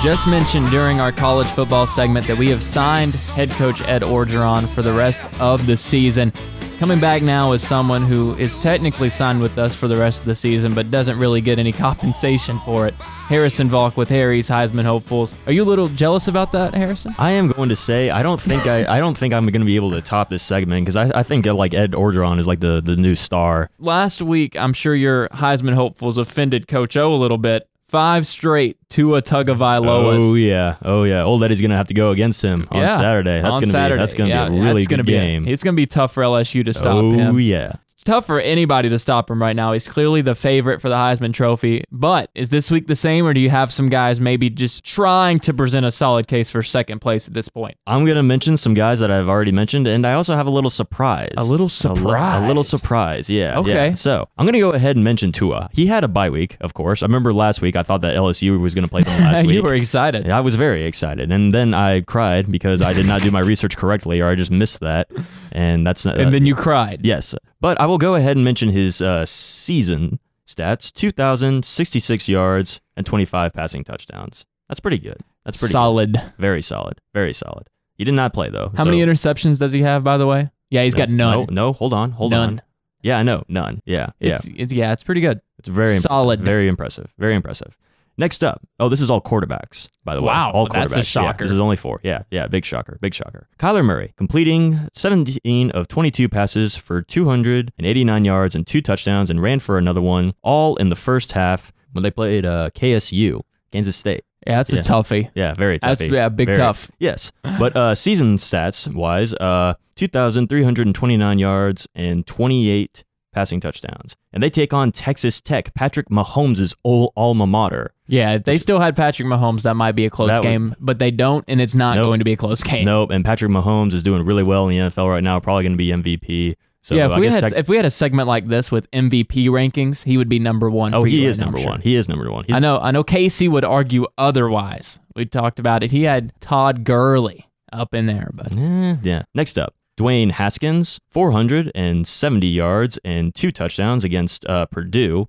A: Just mentioned during our college football segment that we have signed head coach Ed Orgeron for the rest of the season. Coming back now is someone who is technically signed with us for the rest of the season, but doesn't really get any [laughs] compensation for it. Harrison Valk with Harry's Heisman hopefuls. Are you a little jealous about that, Harrison?
E: I am going to say I don't think I I don't think I'm going to be able to top this segment because I, I think uh, like Ed Orgeron is like the the new star.
A: Last week, I'm sure your Heisman hopefuls offended Coach O a little bit. Five straight Tua Tagovailoas.
E: Oh yeah, oh yeah. Old Eddie's going to have to go against him on
A: Yeah,
E: Saturday. That's
A: on
E: going to be that's to
A: Yeah,
E: be a really
A: that's gonna
E: good
A: be a-
E: game.
A: it's going to be tough for LSU to stop
E: oh
A: him.
E: Oh
A: yeah. Tough for anybody to stop him right now. He's clearly the favorite for the Heisman Trophy. But is this week the same, or do you have some guys maybe just trying to present a solid case for second place at this point?
E: I'm going to mention some guys that I've already mentioned, and I also have a little surprise.
A: A little surprise?
E: A, little surprise, yeah.
A: Okay.
E: yeah. So I'm going to go ahead and mention Tua. He had a bye week, of course. I remember last week I thought that LSU was going to play them [laughs] last week.
A: you were excited.
E: I was very excited, and then I cried because I did not do my research correctly, or I just missed that, and that's not.
A: And then you cried.
E: yes, but I will go ahead and mention his uh, season stats: two thousand sixty-six yards and twenty-five passing touchdowns. That's pretty good. That's pretty
A: solid.
E: good. very solid, very solid. He did not play though.
A: How
E: so
A: many interceptions does he have, by the way? Yeah, he's got none.
E: No, no, hold on, hold
A: None.
E: on. Yeah, I know, none. Yeah, yeah.
A: It's, it's yeah, it's pretty good.
E: It's very
A: Solid.
E: Impressive. Very impressive. Very impressive. Next up. Oh, this is all quarterbacks, by the way.
A: Wow,
E: All quarterbacks.
A: that's a
E: Yeah, this is only four. Yeah, yeah. Big shocker. Big shocker. Kyler Murray completing 17 of 22 passes for 289 yards and two touchdowns and ran for another one, all in the first half when they played uh, KSU, Kansas State.
A: Yeah, that's
E: Yeah.
A: a toughie.
E: Yeah, very tough.
A: That's- yeah, big tough.
E: Yes. But uh, [laughs] season stats wise, uh, 2,329 yards and 28 passing touchdowns. And they take on Texas Tech, Patrick Mahomes' old alma mater.
A: Yeah, if they still had Patrick Mahomes, that might be a close
E: That would-
A: game, but they don't, and it's not
E: Nope.
A: going to be a close game.
E: Nope. And Patrick Mahomes is doing really well in the NFL right now, probably going to be MVP. So
A: yeah, if
E: I
A: we
E: guess
A: had
E: Tex-
A: if we had a segment like this with MVP rankings, he would be number one.
E: Oh,
A: for you
E: he
A: right
E: is
A: now, I'm
E: number
A: sure.
E: one. He is number one. He's,
A: I know. I know. Casey would argue otherwise. We talked about it. He had Todd Gurley up in there, but
E: Eh, yeah. Next up, Dwayne Haskins, 470 yards and two touchdowns against uh, Purdue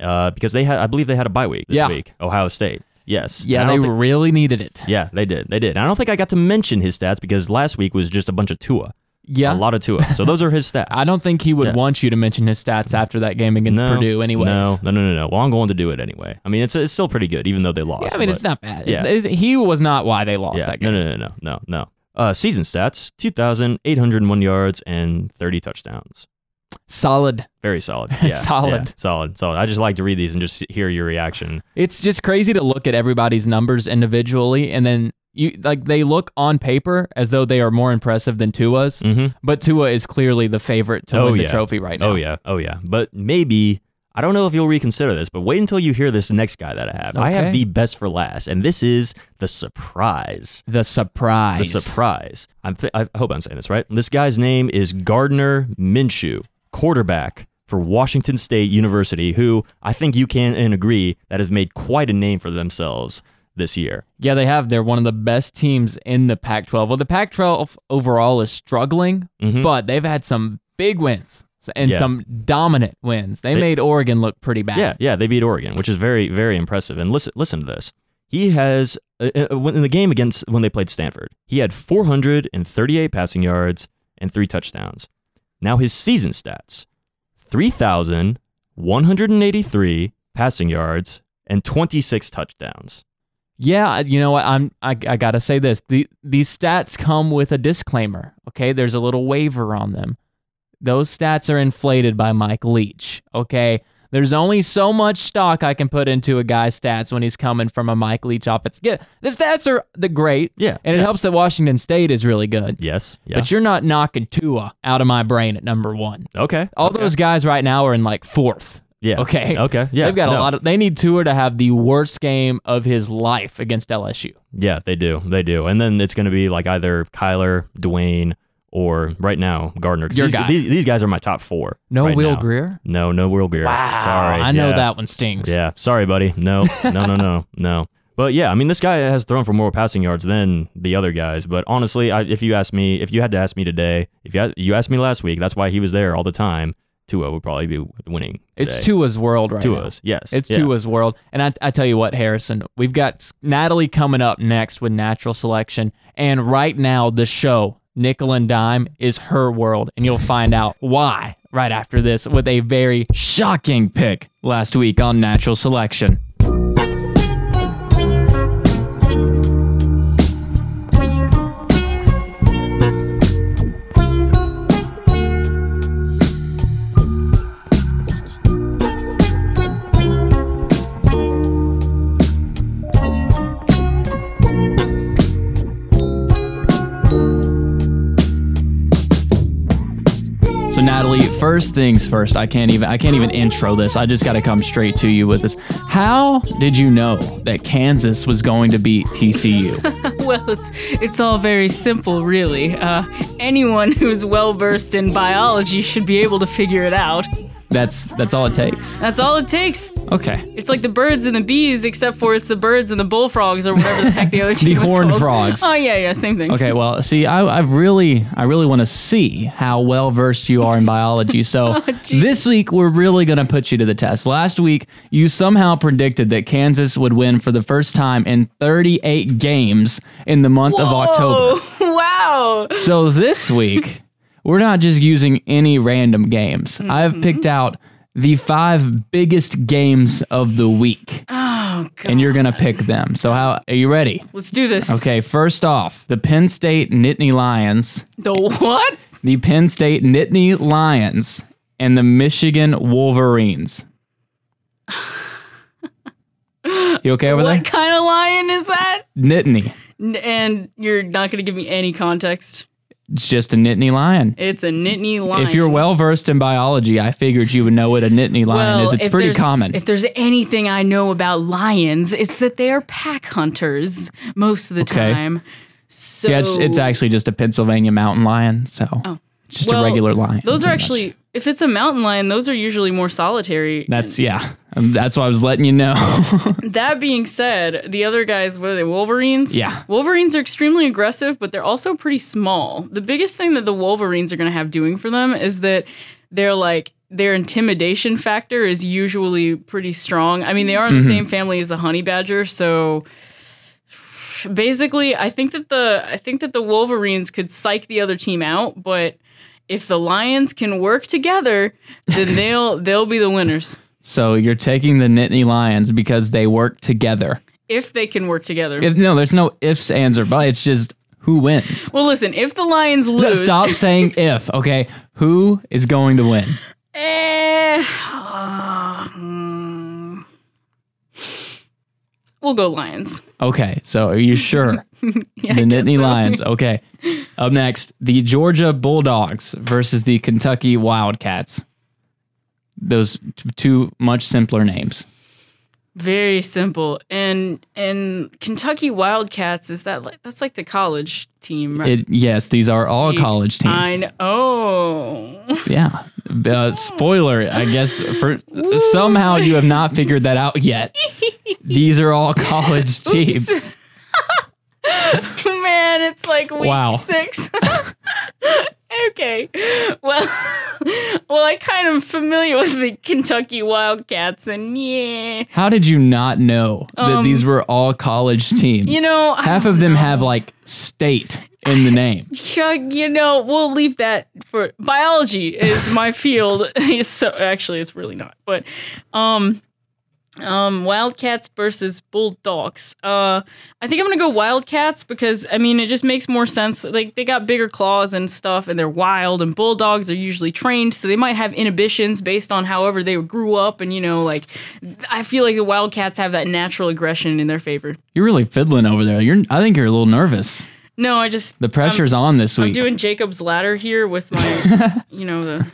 E: uh, because they had, I believe they had a bye week this
A: Yeah.
E: week. Ohio State. Yes.
A: Yeah, they
E: don't
A: really needed it.
E: yeah, they did. They did. And I don't think I got to mention his stats because last week was just a bunch of Tua.
A: Yeah.
E: A lot of Tua. So those are his [laughs] stats.
A: I don't think he would
E: Yeah.
A: want you to mention his stats after that game against
E: no,
A: Purdue, anyway.
E: No, no, no, no, no. Well, I'm going to do it anyway. I mean, it's it's still pretty good, even though they lost.
A: Yeah, I mean,
E: but-
A: it's not bad.
E: yeah.
A: It's, it's- he was not why they lost
E: Yeah,
A: that
E: no, no, no, no, no, no. Uh, season stats: two thousand eight hundred one yards and thirty touchdowns.
A: Solid.
E: Very solid. [laughs] Yeah,
A: Solid.
E: yeah, solid, solid. I just like to read these and just hear your reaction.
A: It's just crazy to look at everybody's numbers individually, and then you like they look on paper as though they are more impressive than Tua's,
E: Mhm.
A: but Tua is clearly the favorite to
E: Oh,
A: win the
E: yeah.
A: trophy right now.
E: Oh yeah, oh yeah. But maybe I don't know if you'll reconsider this, but wait until you hear this next guy that I have. I have the best for last, and this is the surprise.
A: The surprise.
E: The surprise. I'm th- I hope I'm saying this right. This guy's name is Gardner Minshew, quarterback for Washington State University, who I think you can and agree that has made quite a name for themselves this year.
A: Yeah, they have. They're one of the best teams in the Pac-12. Well, the Pac-12 overall is struggling,
E: Mhm.
A: but they've had some big wins and
E: Yeah.
A: some dominant wins. They,
E: They-
A: made Oregon look pretty bad.
E: Yeah, yeah, they beat Oregon, which is very, very impressive. And listen, listen to this. He has uh, uh, in the game against when they played Stanford, he had 438 passing yards and three touchdowns. Now his season stats: 3,183 passing yards and 26 touchdowns.
A: Yeah, you know what? I'm I, I gotta say this. The these stats come with a disclaimer. Okay, there's a little waiver on them. Those stats are inflated by Mike Leach. Okay. There's only so much stock I can put into a guy's stats when he's coming from a Mike Leach offense. Yeah, the stats are the great.
E: Yeah,
A: And it
E: yeah.
A: helps that Washington State is really good.
E: Yes, yeah.
A: But you're not knocking Tua out of my brain at number one.
E: okay.
A: All
E: okay.
A: those guys right now are in like fourth.
E: Yeah.
A: Okay.
E: Okay. Yeah.
A: They've got
E: no.
A: a lot of. They need Tua to have the worst game of his life against LSU.
E: Yeah, they do. They do. And then it's going to be like either Kyler, Dwayne, or right now Gardner.
A: Your
E: these,
A: guy.
E: These, these guys are my top four.
A: No
E: right
A: Will
E: now.
A: Grier.
E: No, no Will Grier. Wow. Sorry.
A: I know
E: Yeah.
A: that one stings.
E: Yeah. Sorry, buddy. No, no, no, no, [laughs] no. But yeah, I mean, this guy has thrown for more passing yards than the other guys. But honestly, I, if you ask me, if you had to ask me today, if you had, you asked me last week, that's why he was there all the time. Tua would probably be winning.
A: It's. Tua's world right now.
E: Tua's. Yes.
A: It's
E: yeah.
A: Tua's world. And I, I tell you what, Harrison, we've got Natalie coming up next with natural selection. And right now, the show, Nickel and Dime, is her world. And you'll find out why right after this with a very shocking pick last week on natural selection. So Natalie, first things first. I can't even I can't even intro this. I just got to come straight to you with this. How did you know that Kansas was going to beat TCU? [laughs]
F: Well, it's it's all very simple, really. Uh, anyone who's well versed in biology should be able to figure it out.
A: That's that's all it takes.
F: That's all it takes.
A: Okay.
F: It's like the birds and the bees, except for it's the birds and the bullfrogs or whatever the heck the other [laughs]
A: The
F: team was
A: horned
F: called.
A: frogs.
F: Oh yeah, yeah, same thing.
A: Okay, well, see, I, I really, I really want to see how well versed you are in biology. So [laughs] oh, this week, we're really going to put you to the test. Last week, you somehow predicted that Kansas would win for the first time in 38 games in the month of October.
F: Oh [laughs] wow!
A: So this week, we're not just using any random games. I've mm-hmm. picked out the five biggest games of the week,
F: Oh god.
A: and you're going to pick them. So, how are you ready?
F: Let's do this.
A: Okay, first off, the Penn State Nittany Lions,
F: The what?
A: the Penn State Nittany Lions, and the Michigan Wolverines. [sighs] You okay over
F: What
A: there?
F: What kind of lion is that?
A: Nittany.
F: N- And you're not going to give me any context.
A: It's just a Nittany lion.
F: It's a Nittany lion.
A: If you're well versed in biology, I figured you would know what a Nittany lion is. It's pretty common.
F: If there's anything I know about lions, it's that they are pack hunters most of the
A: Okay.
F: time. So
A: yeah, it's, it's actually just a Pennsylvania mountain lion. So
F: Oh,
A: It's just
F: Well,
A: a regular lion.
F: Those are
A: pretty much.
F: actually, if it's a mountain lion, those are usually more solitary.
A: That's yeah. Um, that's why I was letting you know. [laughs]
F: That being said, the other guys, what are they, Wolverines?
A: Yeah.
F: Wolverines are extremely aggressive, but they're also pretty small. The biggest thing that the Wolverines are going to have doing for them is that they're like, their intimidation factor is usually pretty strong. I mean, they are in the
A: Mm-hmm.
F: same family as the honey badger, so [sighs] basically, I think that the I think that the Wolverines could psych the other team out, but if the Lions can work together, then they'll [laughs] they'll be the winners.
A: so you're taking the Nittany Lions because they work together.
F: If they can work together.
A: If, no, there's no ifs, ands, or buts. It's just who wins.
F: Well, listen, if the Lions
A: No,
F: lose,
A: stop saying [laughs] if. Okay, who is going to win?
F: Eh, uh, hmm. We'll go Lions.
A: Okay, so are you sure? [laughs]
F: Yeah,
A: the Nittany
F: so.
A: Lions. Okay. Up next, the Georgia Bulldogs versus the Kentucky Wildcats. Those t- two much simpler names.
F: Very simple. And and Kentucky Wildcats is that like that's like the college team, right?
A: It, yes, these are all
F: See,
A: college teams.
F: I know. Oh. [laughs]
A: Yeah. Uh, spoiler, I guess for somehow you have not figured that out yet. [laughs] These are all college teams. [laughs]
F: Man, it's like week
A: Wow.
F: six. Okay. Well, [laughs] well, I kind of familiar with the Kentucky Wildcats, and yeah,
A: How did you not know that
F: Um,
A: these were all college teams?
F: you know,
A: half of them
F: know.
A: have like state in the name. [laughs]
F: Yeah, you know, we'll leave that for biology is my field. [laughs] so actually, it's really not. But um, um, Wildcats versus Bulldogs. Uh, I think I'm gonna go Wildcats because I mean it just makes more sense. Like they got bigger claws and stuff, and they're wild. And Bulldogs are usually trained, so they might have inhibitions based on however they grew up. And you know, like I feel like the Wildcats have that natural aggression in their favor.
A: You're really fiddling over there. You're I think you're a little nervous.
F: No, I just
A: The pressure's on this week.
F: I'm doing Jacob's ladder here with my, [laughs] you know, the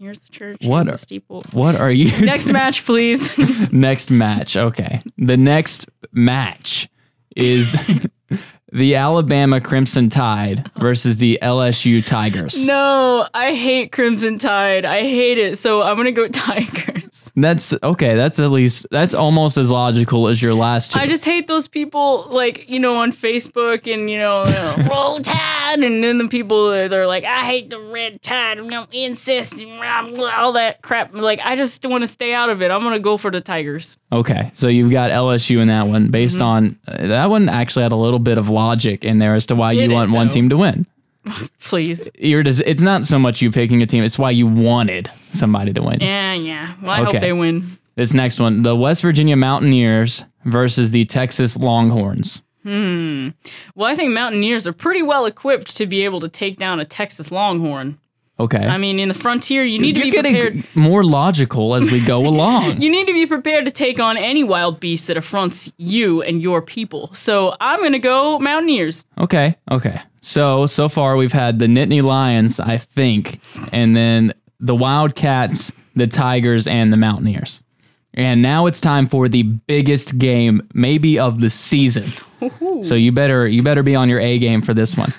F: here's the church,
A: What are-
F: steeple.
A: what are you [laughs]
F: Next match, please. [laughs]
A: next match. Okay. The next match is [laughs] the Alabama Crimson Tide versus the LSU Tigers.
F: no, I hate Crimson Tide. I hate it. So I'm gonna go Tigers.
A: That's okay. That's at least that's almost as logical as your last two.
F: I just hate those people, like you know, on Facebook and you know, you know, [laughs] roll tide, and then the people uh, they're like, I hate the red tide, I'm gonna insist, and blah, blah, all that crap. Like I just want to stay out of it. I'm gonna go for the Tigers.
A: okay, so you've got LSU in that one based
F: Mm-hmm.
A: on uh, that one actually had a little bit of logic in there as to why
F: Did
A: you
F: it,
A: want one team to win. [laughs]
F: Please.
A: You're just, it's not so much you picking a team; it's why you wanted somebody to win.
F: Yeah, yeah. Well, I
A: Okay.
F: hope they win.
A: This next one, the West Virginia Mountaineers versus the Texas Longhorns. Hmm.
F: Well, I think Mountaineers are pretty well equipped to be able to take down a Texas Longhorn.
A: Okay.
F: I mean, in the frontier, you need to
A: You're
F: be prepared.
A: more logical as we go [laughs] along.
F: You need to be prepared to take on any wild beast that affronts you and your people. So I'm going to go Mountaineers.
A: Okay, okay. So so far we've had the Nittany Lions, I think, and then the Wildcats, the Tigers, and the Mountaineers. And now it's time for the biggest game, maybe of the season. So you better you better be on your A game for this one.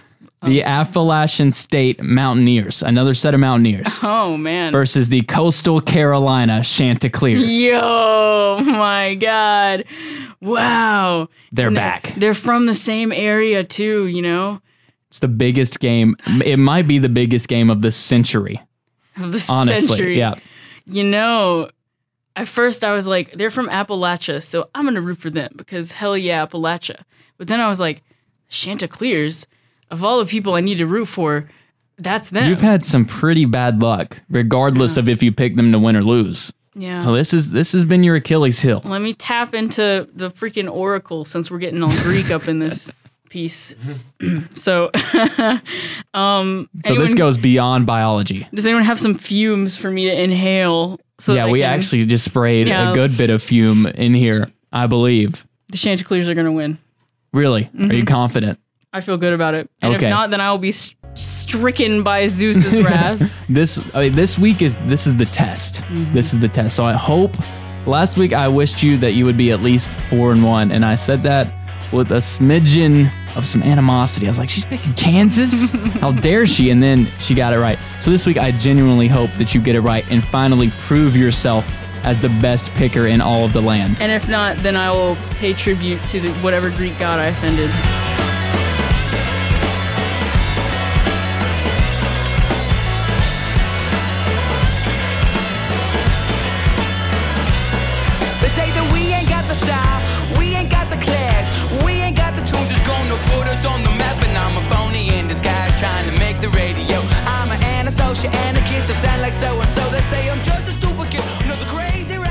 A: The Appalachian State Mountaineers, another set of Mountaineers, [laughs]
F: Oh, man.
A: versus the Coastal Carolina Chanticleers.
F: Yo, my God. Wow.
A: They're
F: And
A: back.
F: They're from the same area, too, you know?
A: It's the biggest game. It might be the biggest game of the century.
F: Of the
A: Honestly,
F: century.
A: yeah.
F: You know, at first I was like, they're from Appalachia, so I'm gonna root for them because hell yeah, Appalachia. But then I was like, Chanticleers, of all the people I need to root for, that's them.
A: You've had some pretty bad luck, regardless of if you pick them to win or lose.
F: yeah.
A: So this is this has been your Achilles heel.
F: Let me tap into the freaking oracle since we're getting all Greek up in this piece. Mm-hmm. [clears throat] so, [laughs] um,
A: So
F: anyone-
A: this goes beyond biology.
F: Does anyone have some fumes for me to inhale? So
A: yeah, we
F: can-
A: actually just sprayed
F: Yeah.
A: a good bit of fume in here, I believe.
F: the Chanticleers are gonna win.
A: Really? Are you mm-hmm. confident?
F: I feel good about it. And
A: Okay.
F: if not, then I will be st- stricken by Zeus's [laughs] wrath.
A: This I mean, this week is this is the test. Mm-hmm. This is the test. So I hope last week I wished you that you would be at least 4 and 1 and I said that with a smidgen of some animosity. I was like, she's picking Kansas? [laughs] How dare she? And then she got it right. So this week, I genuinely hope that you get it right and finally prove yourself as the best picker in all of the land.
F: And if not, then I will pay tribute to the, whatever Greek god I offended.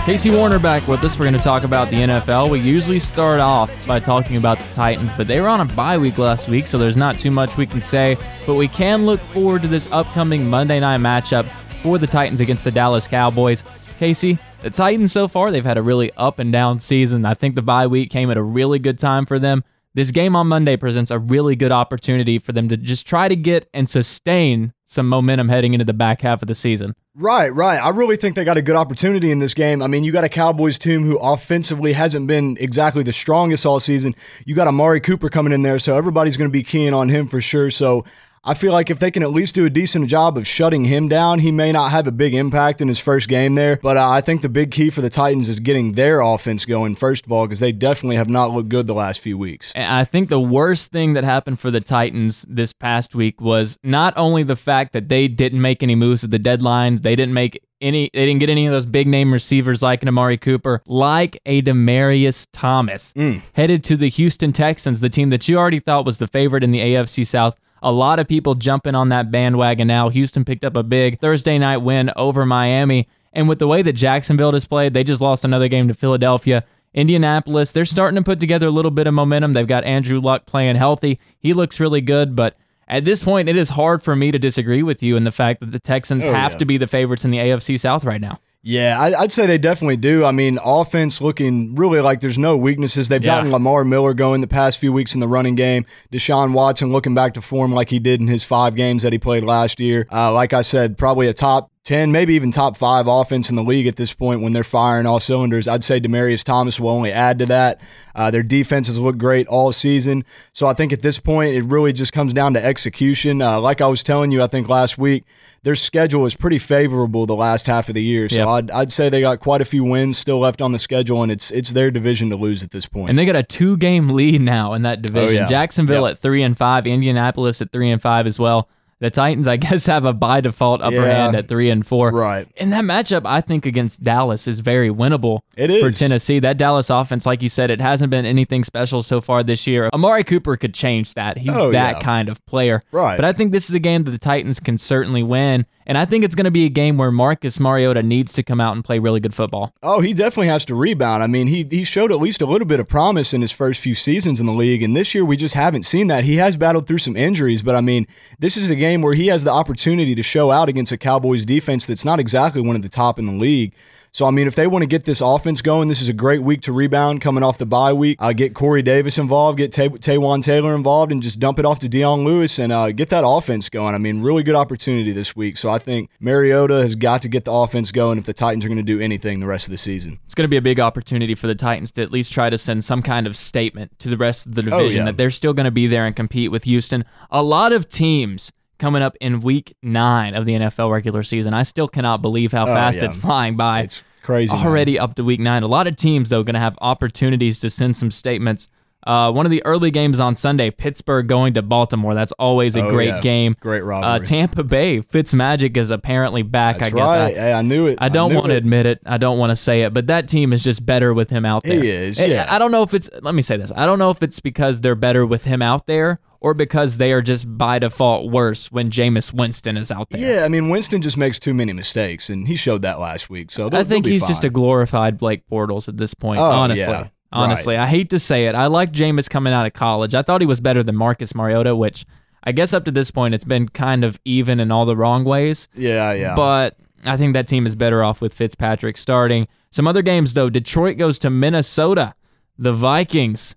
A: Casey Warner back with us. We're going to talk about the NFL. We usually start off by talking about the Titans, but they were on a bye week last week, so there's not too much we can say. But we can look forward to this upcoming Monday night matchup for the Titans against the Dallas Cowboys. Casey, the Titans so far, they've had a really up and down season. I think the bye week came at a really good time for them. This game on Monday presents a really good opportunity for them to just try to get and sustain some momentum heading into the back half of the season.
C: Right, right. I really think they got a good opportunity in this game. I mean, you got a Cowboys team who offensively hasn't been exactly the strongest all season. You got Amari Cooper coming in there, so everybody's going to be keying on him for sure. So I feel like if they can at least do a decent job of shutting him down, he may not have a big impact in his first game there. But uh, I think the big key for the Titans is getting their offense going, first of all, because they definitely have not looked good the last few weeks.
A: And I think the worst thing that happened for the Titans this past week was not only the fact that they didn't make any moves at the deadlines, they didn't make any they didn't get any of those big name receivers like an Amari Cooper, like a Demaryius Thomas, headed to the Houston Texans, the team that you already thought was the favorite in the AFC South. A lot of people jumping on that bandwagon now. Houston picked up a big Thursday night win over Miami. And with the way that Jacksonville has played, they just lost another game to Philadelphia. Indianapolis, they're starting to put together a little bit of momentum. They've got Andrew Luck playing healthy. He looks really good, but at this point, it is hard for me to disagree with you in the fact that the Texans
C: Oh,
A: have
C: yeah.
A: to be the favorites in the AFC South right now.
C: Yeah, I, I'd say they definitely do. I mean, offense looking really like there's no weaknesses. They've
A: Yeah.
C: gotten Lamar Miller going the past few weeks in the running game. Deshaun Watson looking back to form like he did in his five games that he played last year. Uh, like I said, probably a top 10, maybe even top five offense in the league at this point when they're firing all cylinders. I'd say Demaryius Thomas will only add to that. Uh, their defense has looked great all season. So I think at this point, it really just comes down to execution. Uh, like I was telling you, I think last week, their schedule is pretty favorable the last half of the year. So
A: Yep.
C: I'd, I'd say they got quite a few wins still left on the schedule, and it's it's their division to lose at this point.
A: And they got a two game lead now in that oh, division.
C: Oh, yeah.
A: Jacksonville
C: Yep.
A: at three and five, Indianapolis at three and five as well. The Titans, I [laughs] guess, have a by default upper
C: Yeah.
A: hand at three and four.
C: Right.
A: And that matchup, I think, against Dallas is very winnable
C: It is. for.
A: Tennessee. That Dallas offense, like you said, it hasn't been anything special so far this year. Amari Cooper could change that. He's
C: Oh,
A: that
C: yeah.
A: kind of player.
C: Right.
A: But I think this is a game that the Titans can certainly win. And I think it's going to be a game where Marcus Mariota needs to come out and play really good football.
C: Oh, he definitely has to rebound. I mean, he he showed at least a little bit of promise in his first few seasons in the league, and this year we just haven't seen that. He has battled through some injuries, but I mean, this is a game where he has the opportunity to show out against a Cowboys defense that's not exactly one of the top in the league. So I mean, if they want to get this offense going, this is a great week to rebound coming off the bye week. Uh, get Corey Davis involved, get Tay- Taywan Taylor involved, and just dump it off to Dion Lewis and uh, get that offense going. I mean, really good opportunity this week. So I think Mariota has got to get the offense going if the Titans are going to do anything the rest of the season.
A: It's going to be a big opportunity for the Titans to at least try to send some kind of statement to the rest of the division
C: Oh, yeah.
A: that they're still going to be there and compete with Houston. A lot of teams coming up in week nine of the NFL regular season. I still cannot believe how oh, fast
C: Oh, yeah.
A: it's flying by.
C: It's crazy. man.
A: already up to week nine. A lot of teams, though, going to have opportunities to send some statements. Uh, one of the early games on Sunday, Pittsburgh going to Baltimore. That's always a
C: Oh,
A: great
C: yeah.
A: game.
C: Great
A: Uh. Tampa Bay, Fitzmagic is apparently back.
C: That's
A: I guess.
C: right.
A: I,
C: hey, I knew it.
A: I don't want to admit it. I don't want to say it, but that team is just better with him out there.
C: He
A: is.
C: Yeah.
A: I don't know if it's. Let me say this. I don't know if it's because they're better with him out there, or because they are just by default worse when Jameis Winston is out there.
C: Yeah, I mean Winston just makes too many mistakes, and he showed that last week. So
A: I think he's just a glorified Blake Bortles at this point.
C: Oh,
A: honestly,
C: yeah.
A: Honestly, I hate to say it. I like Jameis coming out of college. I thought he was better than Marcus Mariota, which I guess up to this point it's been kind of even in all the wrong ways.
C: yeah, yeah.
A: But I think that team is better off with Fitzpatrick starting. Some other games though. Detroit goes to Minnesota. The Vikings.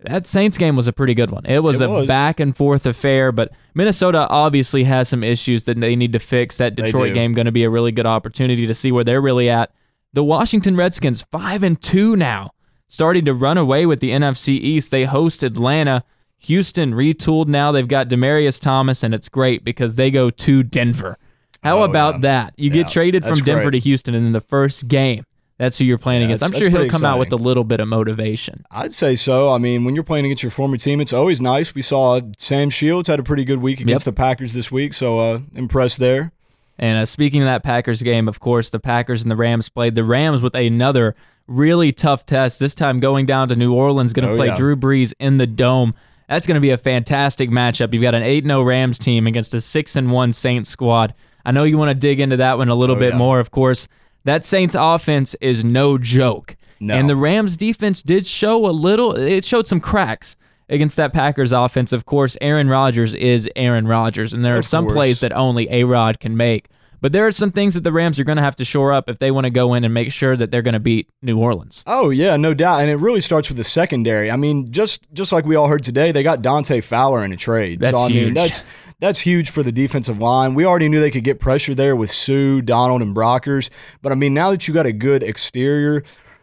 A: That Saints game was a pretty good one. It was
C: It
A: a
C: was.
A: back and forth affair, but Minnesota obviously has some issues that they need to fix. That Detroit game going to be a really good opportunity to see where they're really at. The Washington Redskins five and two now starting to run away with the NFC East. They host Atlanta. Houston retooled now. They've got Demaryius Thomas, and it's great because they go to Denver. How
C: Oh,
A: about
C: yeah.
A: that? You get
C: Yeah,
A: traded from Denver
C: great.
A: to Houston, and in the first game, that's who you're playing
C: Yeah,
A: against. I'm sure he'll come out with a little bit of motivation.
C: I'd say so. I mean, when you're playing against your former team, it's always nice. We saw Sam Shields had a pretty good week against the Packers this week, so uh, impressed there.
A: And uh, speaking of that Packers game, of course, the Packers and the Rams played. The Rams with another really tough test. This time going down to New Orleans, going to
C: Oh,
A: play
C: yeah.
A: Drew Brees in the dome. That's going to be a fantastic matchup. You've got an 8 0 Rams team against a 6 1 Saints squad. I know you want to dig into that one a little
C: Oh,
A: bit
C: yeah.
A: more, of course. That Saints offense is no joke.
C: No.
A: And the Rams defense did show a little, it showed some cracks against that Packers offense. Of course, Aaron Rodgers is Aaron Rodgers, and there are
C: Of
A: some
C: course.
A: plays that only A Rod can make. But there are some things that the Rams are going to have to shore up if they want to go in and make sure that they're going to beat New Orleans.
C: Oh yeah, no doubt, and it really starts with the secondary. I mean, just just like we all heard today, they got Dante Fowler in a trade.
A: That's
C: so, I
A: huge.
C: Mean, that's that's huge for the defensive line. We already knew they could get pressure there with Suh, Donald, and Brockers. But I mean, now that you got a good exterior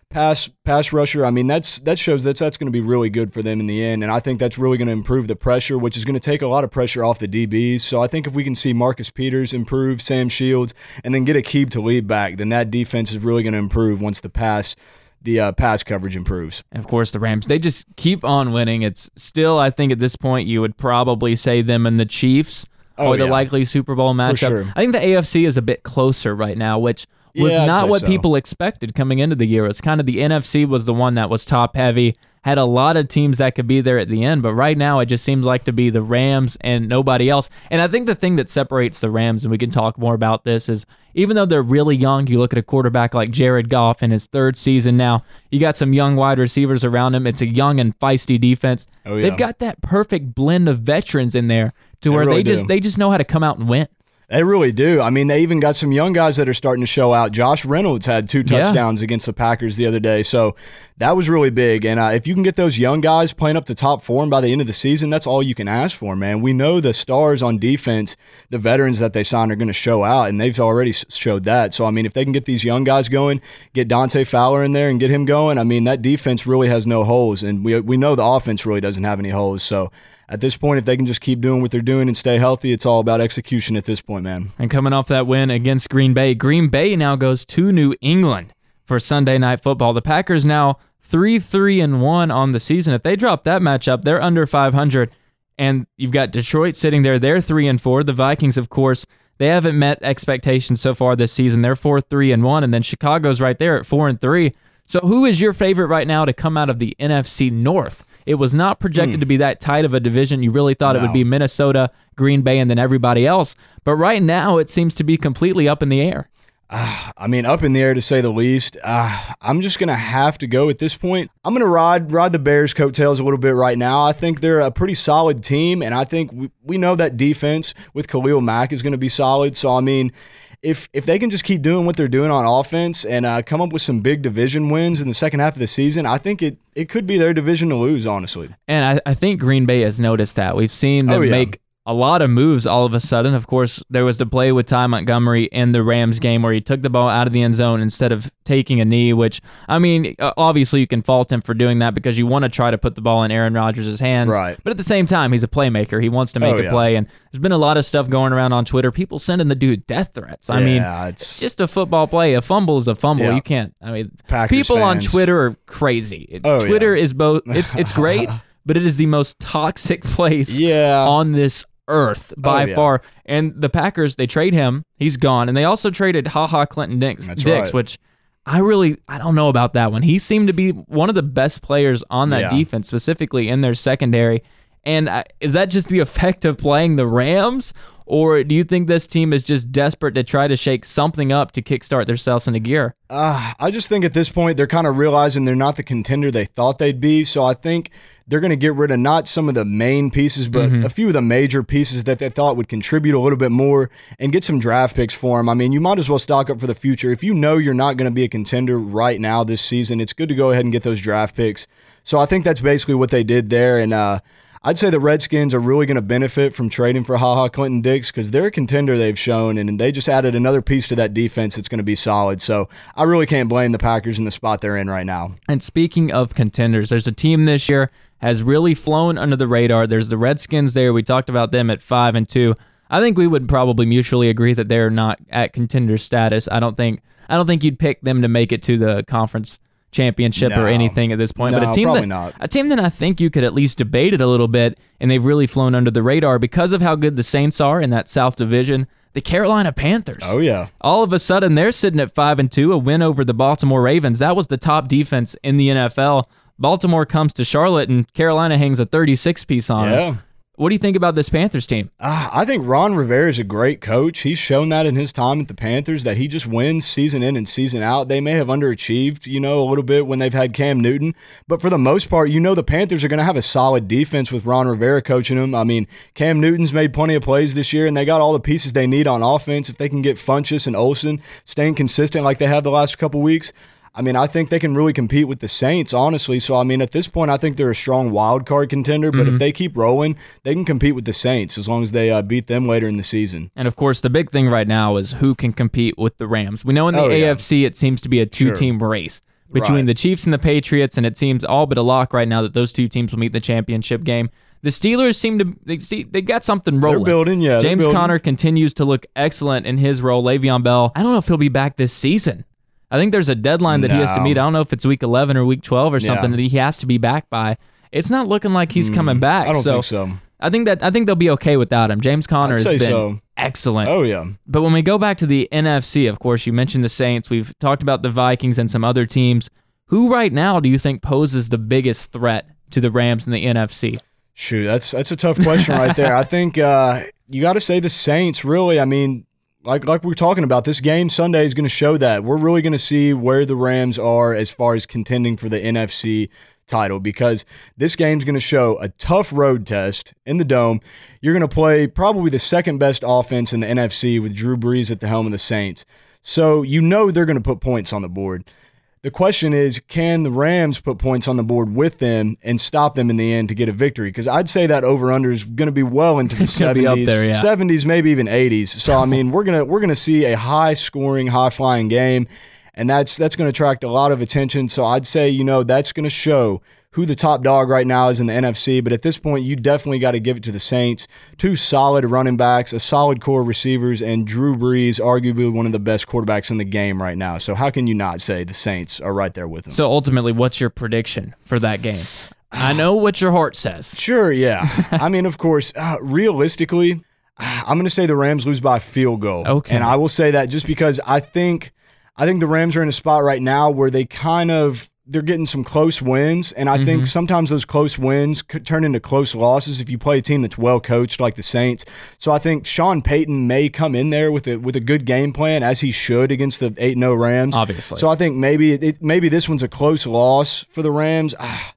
C: pass pass rusher, I mean that's that shows that's that's going to be really good for them in the end. And I think that's really going to improve the pressure, which is going to take a lot of pressure off the DBs. So I think if we can see Marcus Peters improve, Sam Shields, and then get Aqib Talib back, then that defense is really going to improve once the pass the uh, pass coverage improves.
A: And of course, the Rams, they just keep on winning. It's still, I think, at this point, you would probably say them and the Chiefs
C: Oh,
A: or the
C: yeah.
A: likely Super Bowl matchup.
C: sure.
A: I think the AFC is a bit closer right now, which was
C: Yeah,
A: not what
C: so.
A: people expected coming into the year. It's kind of the NFC was the one that was top heavy, had a lot of teams that could be there at the end, but right now it just seems like to be the Rams and nobody else. And I think the thing that separates the Rams, and we can talk more about this, is even though they're really young, you look at a quarterback like Jared Goff in his third season now, you got some young wide receivers around him. It's a young and feisty defense.
C: Oh, yeah.
A: They've got that perfect blend of veterans in there to
C: They
A: where
C: really
A: they just
C: do.
A: they just know how to come out and win.
C: They really do. I mean, they even got some young guys that are starting to show out. Josh Reynolds had two
A: Yeah.
C: touchdowns against the Packers the other day, so that was really big. And uh, if you can get those young guys playing up to top form by the end of the season, that's all you can ask for, man. We know the stars on defense, the veterans that they signed, are going to show out, and they've already showed that. So I mean, if they can get these young guys going, get Dante Fowler in there and get him going, I mean, that defense really has no holes, and we we know the offense really doesn't have any holes. So. At this point, if they can just keep doing what they're doing and stay healthy, it's all about execution at this point, man.
A: And coming off that win against Green Bay, Green Bay now goes to New England for Sunday night football. The Packers now 3 3 and 1 on the season. If they drop that matchup, they're under 500. And you've got Detroit sitting there, they're 3 and 4. The Vikings, of course, they haven't met expectations so far this season. They're 4 3 and 1. And then Chicago's right there at 4 and 3. So who is your favorite right now to come out of the NFC North? It was not projected to be that tight of a division. You really thought it would be Minnesota, Green Bay, and then everybody else. But right now, it seems to be completely up in the air.
C: I mean, up in the air to say the least. Uh, I'm just gonna have to go at this point. I'm gonna ride ride the Bears' coattails a little bit right now. I think they're a pretty solid team, and I think we, we know that defense with Khalil Mack is gonna be solid. So I mean. If, if they can just keep doing what they're doing on offense and uh, come up with some big division wins in the second half of the season, I think it, it could be their division to lose, honestly.
A: And I, I think Green Bay has noticed that. We've seen them
C: Oh, yeah.
A: make a lot of moves all of a sudden. Of course, there was the play with Ty Montgomery in the Rams game where he took the ball out of the end zone instead of taking a knee, which, I mean, obviously you can fault him for doing that because you want to try to put the ball in Aaron Rodgers' hands.
C: Right.
A: But at the same time, he's a playmaker. He wants to make
C: Oh,
A: a
C: yeah.
A: play. And there's been a lot of stuff going around on Twitter, people sending the dude death threats. I mean, it's,
C: it's-
A: just a football play. A fumble is a fumble.
C: Yeah.
A: You can't, I mean,
C: Packers
A: people on. Twitter are crazy.
C: Oh,
A: Twitter
C: yeah.
A: is both, it's, it's great, [laughs] but it is the most toxic [laughs] place
C: Yeah.
A: on this earth by
C: Oh, yeah.
A: far. And the Packers, they trade him. He's gone. And they also traded Ha Ha Clinton Dix,
C: That's
A: Dix
C: right.
A: which I really I don't know about that one. He seemed to be one of the best players on that
C: Yeah.
A: defense, specifically in their secondary. And uh, is that just the [laughs] effect of playing the Rams? Or do you think this team is just desperate to try to shake something up to kickstart themselves into gear?
C: Uh, I just think at this point they're kind of realizing they're not the contender they thought they'd be. So I think they're going to get rid of not some of the main pieces, but a few of the major pieces that they thought would contribute a little bit more and get some draft picks for them. I mean, you might as well stock up for the future. If you know you're not going to be a contender right now this season, it's good to go ahead and get those draft picks. So I think that's basically what they did there. And, uh, I'd say the Redskins are really going to benefit from trading for Ha Ha Clinton Dix because they're a contender they've shown, and they just added another piece to that defense that's going to be solid. So I really can't blame the Packers in the spot they're in right now.
A: And speaking of contenders, there's a team this year has really flown under the radar. There's the Redskins there. We talked about them at five and two. I think we would probably mutually agree that they're not at contender status. I don't think I don't think you'd pick them to make it to the conference championship or anything at this point. but a team
C: probably
A: that
C: not.
A: a team that I think you could at least debate it a little bit, and they've really flown under the radar because of how good the Saints are in that South Division. The Carolina Panthers.
C: Oh yeah,
A: All of a sudden, they're sitting at five and two, a win over the Baltimore Ravens. That was the top defense in the NFL. Baltimore comes to Charlotte, and Carolina hangs a 36 piece on
C: yeah.
A: them. What do you think about this Panthers team?
C: Ah, I think Ron Rivera is a great coach. He's shown that in his time at the Panthers that he just wins season in and season out. They may have underachieved, you know, a little bit when they've had Cam Newton, but for the most part, you know, the Panthers are going to have a solid defense with Ron Rivera coaching them. I mean, Cam Newton's made plenty of plays this year, and they got all the pieces they need on offense. If they can get Funchess and Olsen staying consistent like they have the last couple weeks. I mean, I think they can really compete with the Saints, honestly. So, I mean, at this point, I think they're a strong wild card contender. But if they keep rolling, they can compete with the Saints as long as they uh, beat them later in the season.
A: And of course, the big thing right now is who can compete with the Rams. We know in the
C: Oh, yeah.
A: AFC, it seems to be a two team race between
C: Right.
A: the Chiefs and the Patriots, and it seems all but a lock right now that those two teams will meet in the championship game. The Steelers seem to they see they got something rolling.
C: They're building, yeah,
A: James
C: building.
A: Conner continues to look excellent in his role. Le'Veon Bell, I don't know if he'll be back this season. I think there's a deadline that he has to meet. I don't know if it's week 11 or week 12 or something
C: Yeah.
A: that he has to be back by. It's not looking like he's coming back.
C: Mm, I don't
A: so
C: think so.
A: I think that I think they'll be okay without him. James Conner
C: I'd
A: has been
C: so.
A: excellent.
C: Oh, yeah.
A: But when we go back to the NFC, of course, you mentioned the Saints. We've talked about the Vikings and some other teams. Who right now do you think poses the biggest threat to the Rams in the NFC?
C: Shoot, that's that's a tough question right there. I [laughs] think uh, you got to say the Saints. Really, I mean, like like we are talking about, this game Sunday is going to show that we're really going to see where the Rams are as far as contending for the NFC title because this game's going to show a tough road test in the dome. You're going to play probably the second best offense in the NFC with Drew Brees at the helm of the Saints. So you know they're going to put points on the board. The question is, can the Rams put points on the board with them and stop them in the end to get a victory? Because I'd say that over under is going to be well into [laughs] the
A: It's gonna be up
C: seventies,
A: yeah.
C: seventies, maybe even eighties. So I mean, we're gonna we're gonna see a high scoring, high flying game, and that's that's going to attract a lot of attention. So I'd say you know that's going to show who the top dog right now is in the NFC. But at this point, you definitely got to give it to the Saints. Two solid running backs, a solid core of receivers, and Drew Brees, arguably one of the best quarterbacks in the game right now. So how can you not say the Saints are right there with them?
A: So ultimately, what's your prediction for that game? I know what your heart says.
C: Sure, yeah. [laughs] I mean, of course, uh, realistically, [sighs] I'm going to say the Rams lose by a field goal.
A: Okay.
C: And I will say that just because I think I think the Rams are in a spot right now where they kind of they're getting some close wins and I think sometimes those close wins could turn into close losses if you play a team that's well coached like the Saints. So I think Sean Payton may come in there with a with a good game plan as he should against the 8-0 Rams.
A: Obviously.
C: So I think maybe it, it maybe this one's a close loss for the Rams. Ah,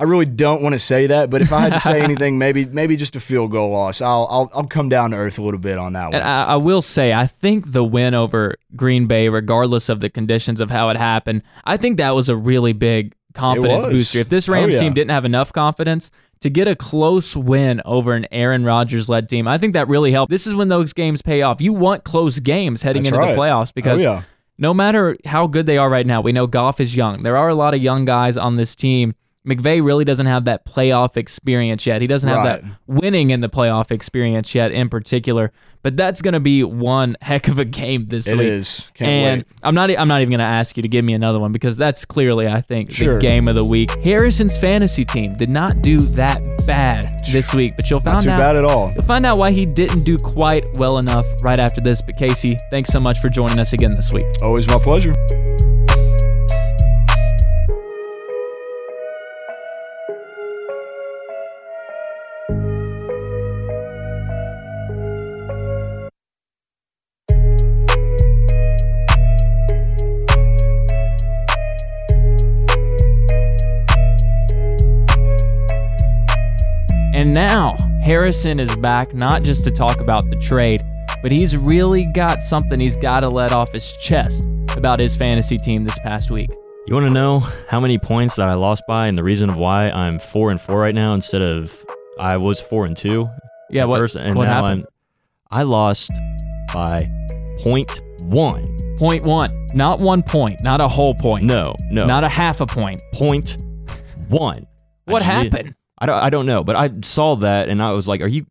C: I really don't want to say that, but if I had to say [laughs] anything, maybe maybe just a field goal loss. I'll I'll, I'll come down to earth a little bit on that one.
A: And I, I will say, I think the win over Green Bay, regardless of the conditions of how it happened, I think that was a really big confidence booster. If this
C: Oh,
A: Rams
C: yeah.
A: team didn't have enough confidence to get a close win over an Aaron Rodgers led team, I think that really helped. This is when those games pay off. You want close games heading
C: That's
A: into
C: right.
A: the playoffs oh, because
C: oh yeah,
A: no matter how good they are right now, we know Goff is young. There are a lot of young guys on this team. McVay really doesn't have that playoff experience yet. He doesn't have
C: Right.
A: that winning in the playoff experience yet, in particular. But that's going to be one [laughs] heck of a game this
C: it
A: week.
C: is. Can't
A: and
C: wait.
A: I'm not. I'm not even going to ask you to give me another one because that's clearly, I think,
C: Sure.
A: the game of the week. Harrison's fantasy team did not do that bad this week, but you'll find Not
C: too
A: out.
C: bad at all.
A: You'll find out why he didn't do quite well enough right after this. But Casey, thanks so much for joining us again this week.
C: Always my pleasure.
A: And now, Harrison is back not just to talk about the trade, but he's really got something he's got to let off his chest about his fantasy team this past week.
E: You want to know how many points that I lost by and the reason of why I'm four and four right now instead of I was four and two.
A: Yeah, what,
E: first, and
A: what
E: now
A: happened?
E: I'm I lost by point one.
A: Point one, not one point, not a whole point.
E: No, no,
A: Not a half a point.
E: point one.
A: What happened?
E: I don't. I don't know, but I saw that and I was like, "Are you?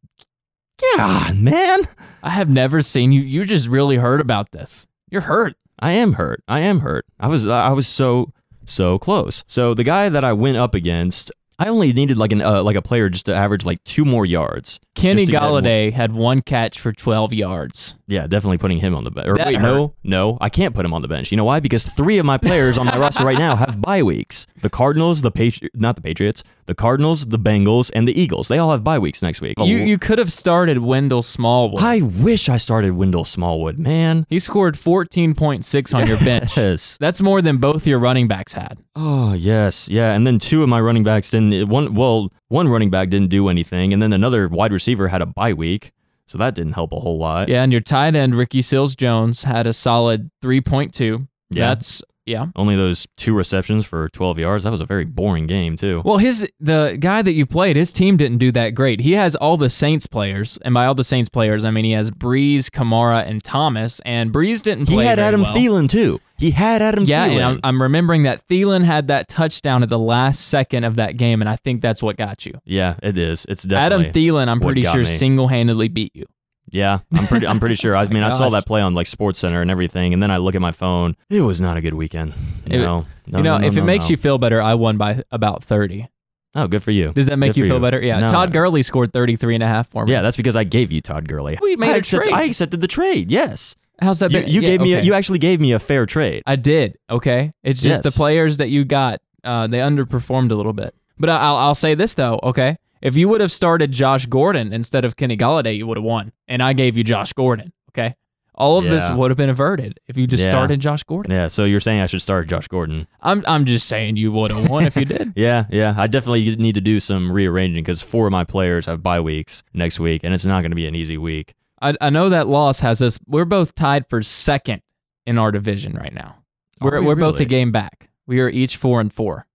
E: God, man,
A: I have never seen you. You just really heard about this. You're hurt.
E: I am hurt. I am hurt. I was. I was so so close. So the guy that I went up against, I only needed like an uh, like a player just to average like two more yards.
A: Kenny Golladay had one catch for 12 yards.
E: Yeah, definitely putting him on the bench. Or
A: That
E: wait,
A: hurt.
E: no, no, I can't put him on the bench. You know why? Because three of my players on my [laughs] roster right now have bye weeks. The Cardinals, the Patri- not the Patriots, the Cardinals, the Bengals, and the Eagles. They all have bye weeks next week.
A: You you could have started Wendell Smallwood.
E: I wish I started Wendell Smallwood, man.
A: He scored 14.6 on your [laughs] bench.
E: Yes.
A: That's more than both your running backs had.
E: Oh yes, yeah. And then two of my running backs didn't. One, well, one running back didn't do anything, and then another wide receiver had a bye week, so that didn't help a whole lot.
A: Yeah, and your tight end Ricky Seals Jones had a solid 3.2.
E: Yeah.
A: That's yeah.
E: Only those two receptions for 12 yards. That was a very boring game too.
A: Well, his the guy that you played, his team didn't do that great. He has all the Saints players, and by all the Saints players, I mean he has Brees, Kamara, and Thomas. And Brees didn't
E: he had Adam
A: well.
E: Thielen too. He had Adam
A: Yeah,
E: Thielen.
A: and I'm, I'm remembering that Thielen had that touchdown at the last second of that game, and I think that's what got you.
E: yeah, it is. It's definitely Adam.
A: Thielen, I'm pretty sure
E: me.
A: single-handedly beat you.
E: yeah, I'm pretty. I'm pretty sure. I [laughs] mean, I saw that play on like Sports Center and everything, and then I look at my phone. It was not a good weekend.
A: It-
E: No, no
A: you know,
E: no, no,
A: if it makes you feel better, I won by about 30.
E: oh, good for you.
A: Does that make you
E: for
A: feel better? Yeah. Todd Gurley scored 33 and a half for me.
E: Yeah, that's because I gave you Todd Gurley.
A: We made
E: I
A: a
E: accept-
A: trade.
E: I accepted the trade. Yes,
A: How's that
E: you,
A: been?
E: you
A: yeah,
E: gave me a, you actually gave me a fair trade.
A: I did. Okay. It's just the players that you got, uh, they underperformed a little bit. But I- I'll, I'll say this, though. Okay. If you would have started Josh Gordon instead of Kenny Golladay, you would have won. And I gave you Josh Gordon. Okay. All of this would have been averted if you just
E: Yeah.
A: started Josh Gordon.
E: Yeah, so you're saying I should start Josh Gordon?
A: I'm, I'm just saying you would have won if you did. [laughs]
E: Yeah, yeah. I definitely need to do some rearranging because four of my players have bye weeks next week, and it's not going to be an easy week.
A: I, I know that loss has us. We're both tied for second in our division right now.
E: Are
A: We're
E: we
A: we're both a game back. We are each four and four.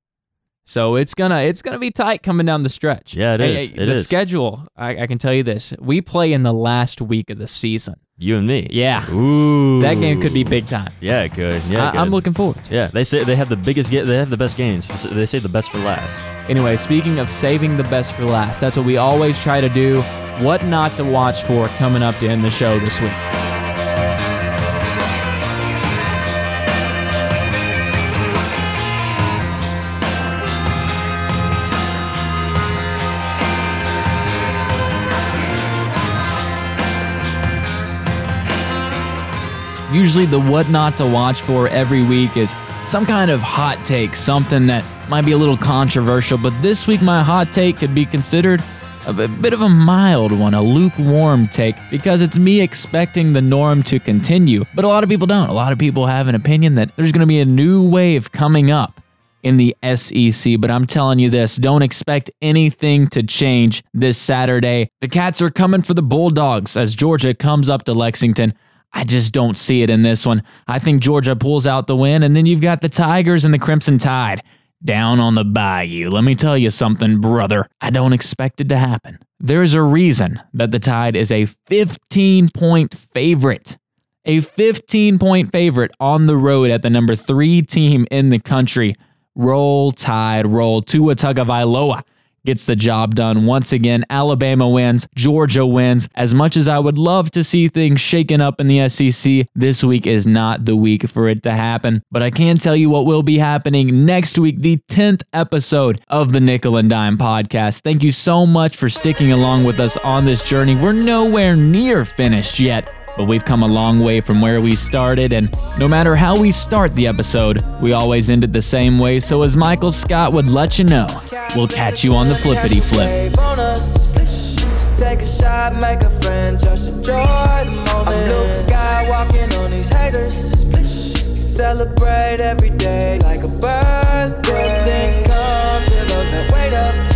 A: So it's gonna it's gonna be tight coming down the stretch.
E: Yeah, it
A: Hey,
E: is.
A: hey,
E: It
A: the
E: is.
A: schedule. I, I can tell you this: we play in the last week of the season.
E: You and me.
A: Yeah,
E: Ooh.
A: that game could be big time.
E: Yeah, it could. Yeah, it
A: I, I'm
E: could.
A: looking forward. to it.
E: Yeah, they say they have the biggest. Ga- they have the best games. They say the best for last.
A: Anyway, speaking of saving the best for last, that's what we always try to do. What not to watch for coming up to end the show this week. Usually, the what not to watch for every week is some kind of hot take, something that might be a little controversial, but this week, my hot take could be considered a bit of a mild one, a lukewarm take, because it's me expecting the norm to continue. But a lot of people don't. A lot of people have an opinion that there's going to be a new wave coming up in the SEC, but I'm telling you this don't expect anything to change this Saturday. The Cats are coming for the Bulldogs as Georgia comes up to Lexington. I just don't see it in this one. I think Georgia pulls out the win, and then you've got the Tigers and the Crimson Tide down on the bayou. Let me tell you something, brother. I don't expect it to happen. There's a reason that the Tide is a 15 point favorite a 15 point favorite on the road at the number three team in the country. Roll Tide, roll. Tua Tagovailoa gets the job done once again. Alabama wins, Georgia wins. As much as I would love to see things shaken up in the SEC, this week is not the week for it to happen. But I can tell you what will be happening next week, the 10th episode of the Nickel and Dime podcast. Thank you so much for sticking along with us on this journey. We're nowhere near finished yet but we've come a long way from where we started, and no matter how we start the episode, we always end it the same way. So, as Michael Scott would let you know, we'll catch you on the flippity flip.
G: Wave on us. Take a shot, make a friend, just enjoy the moment. I'm Luke Skywalking on these haters. Celebrate every day like a birthday. Good things come to those that wait up.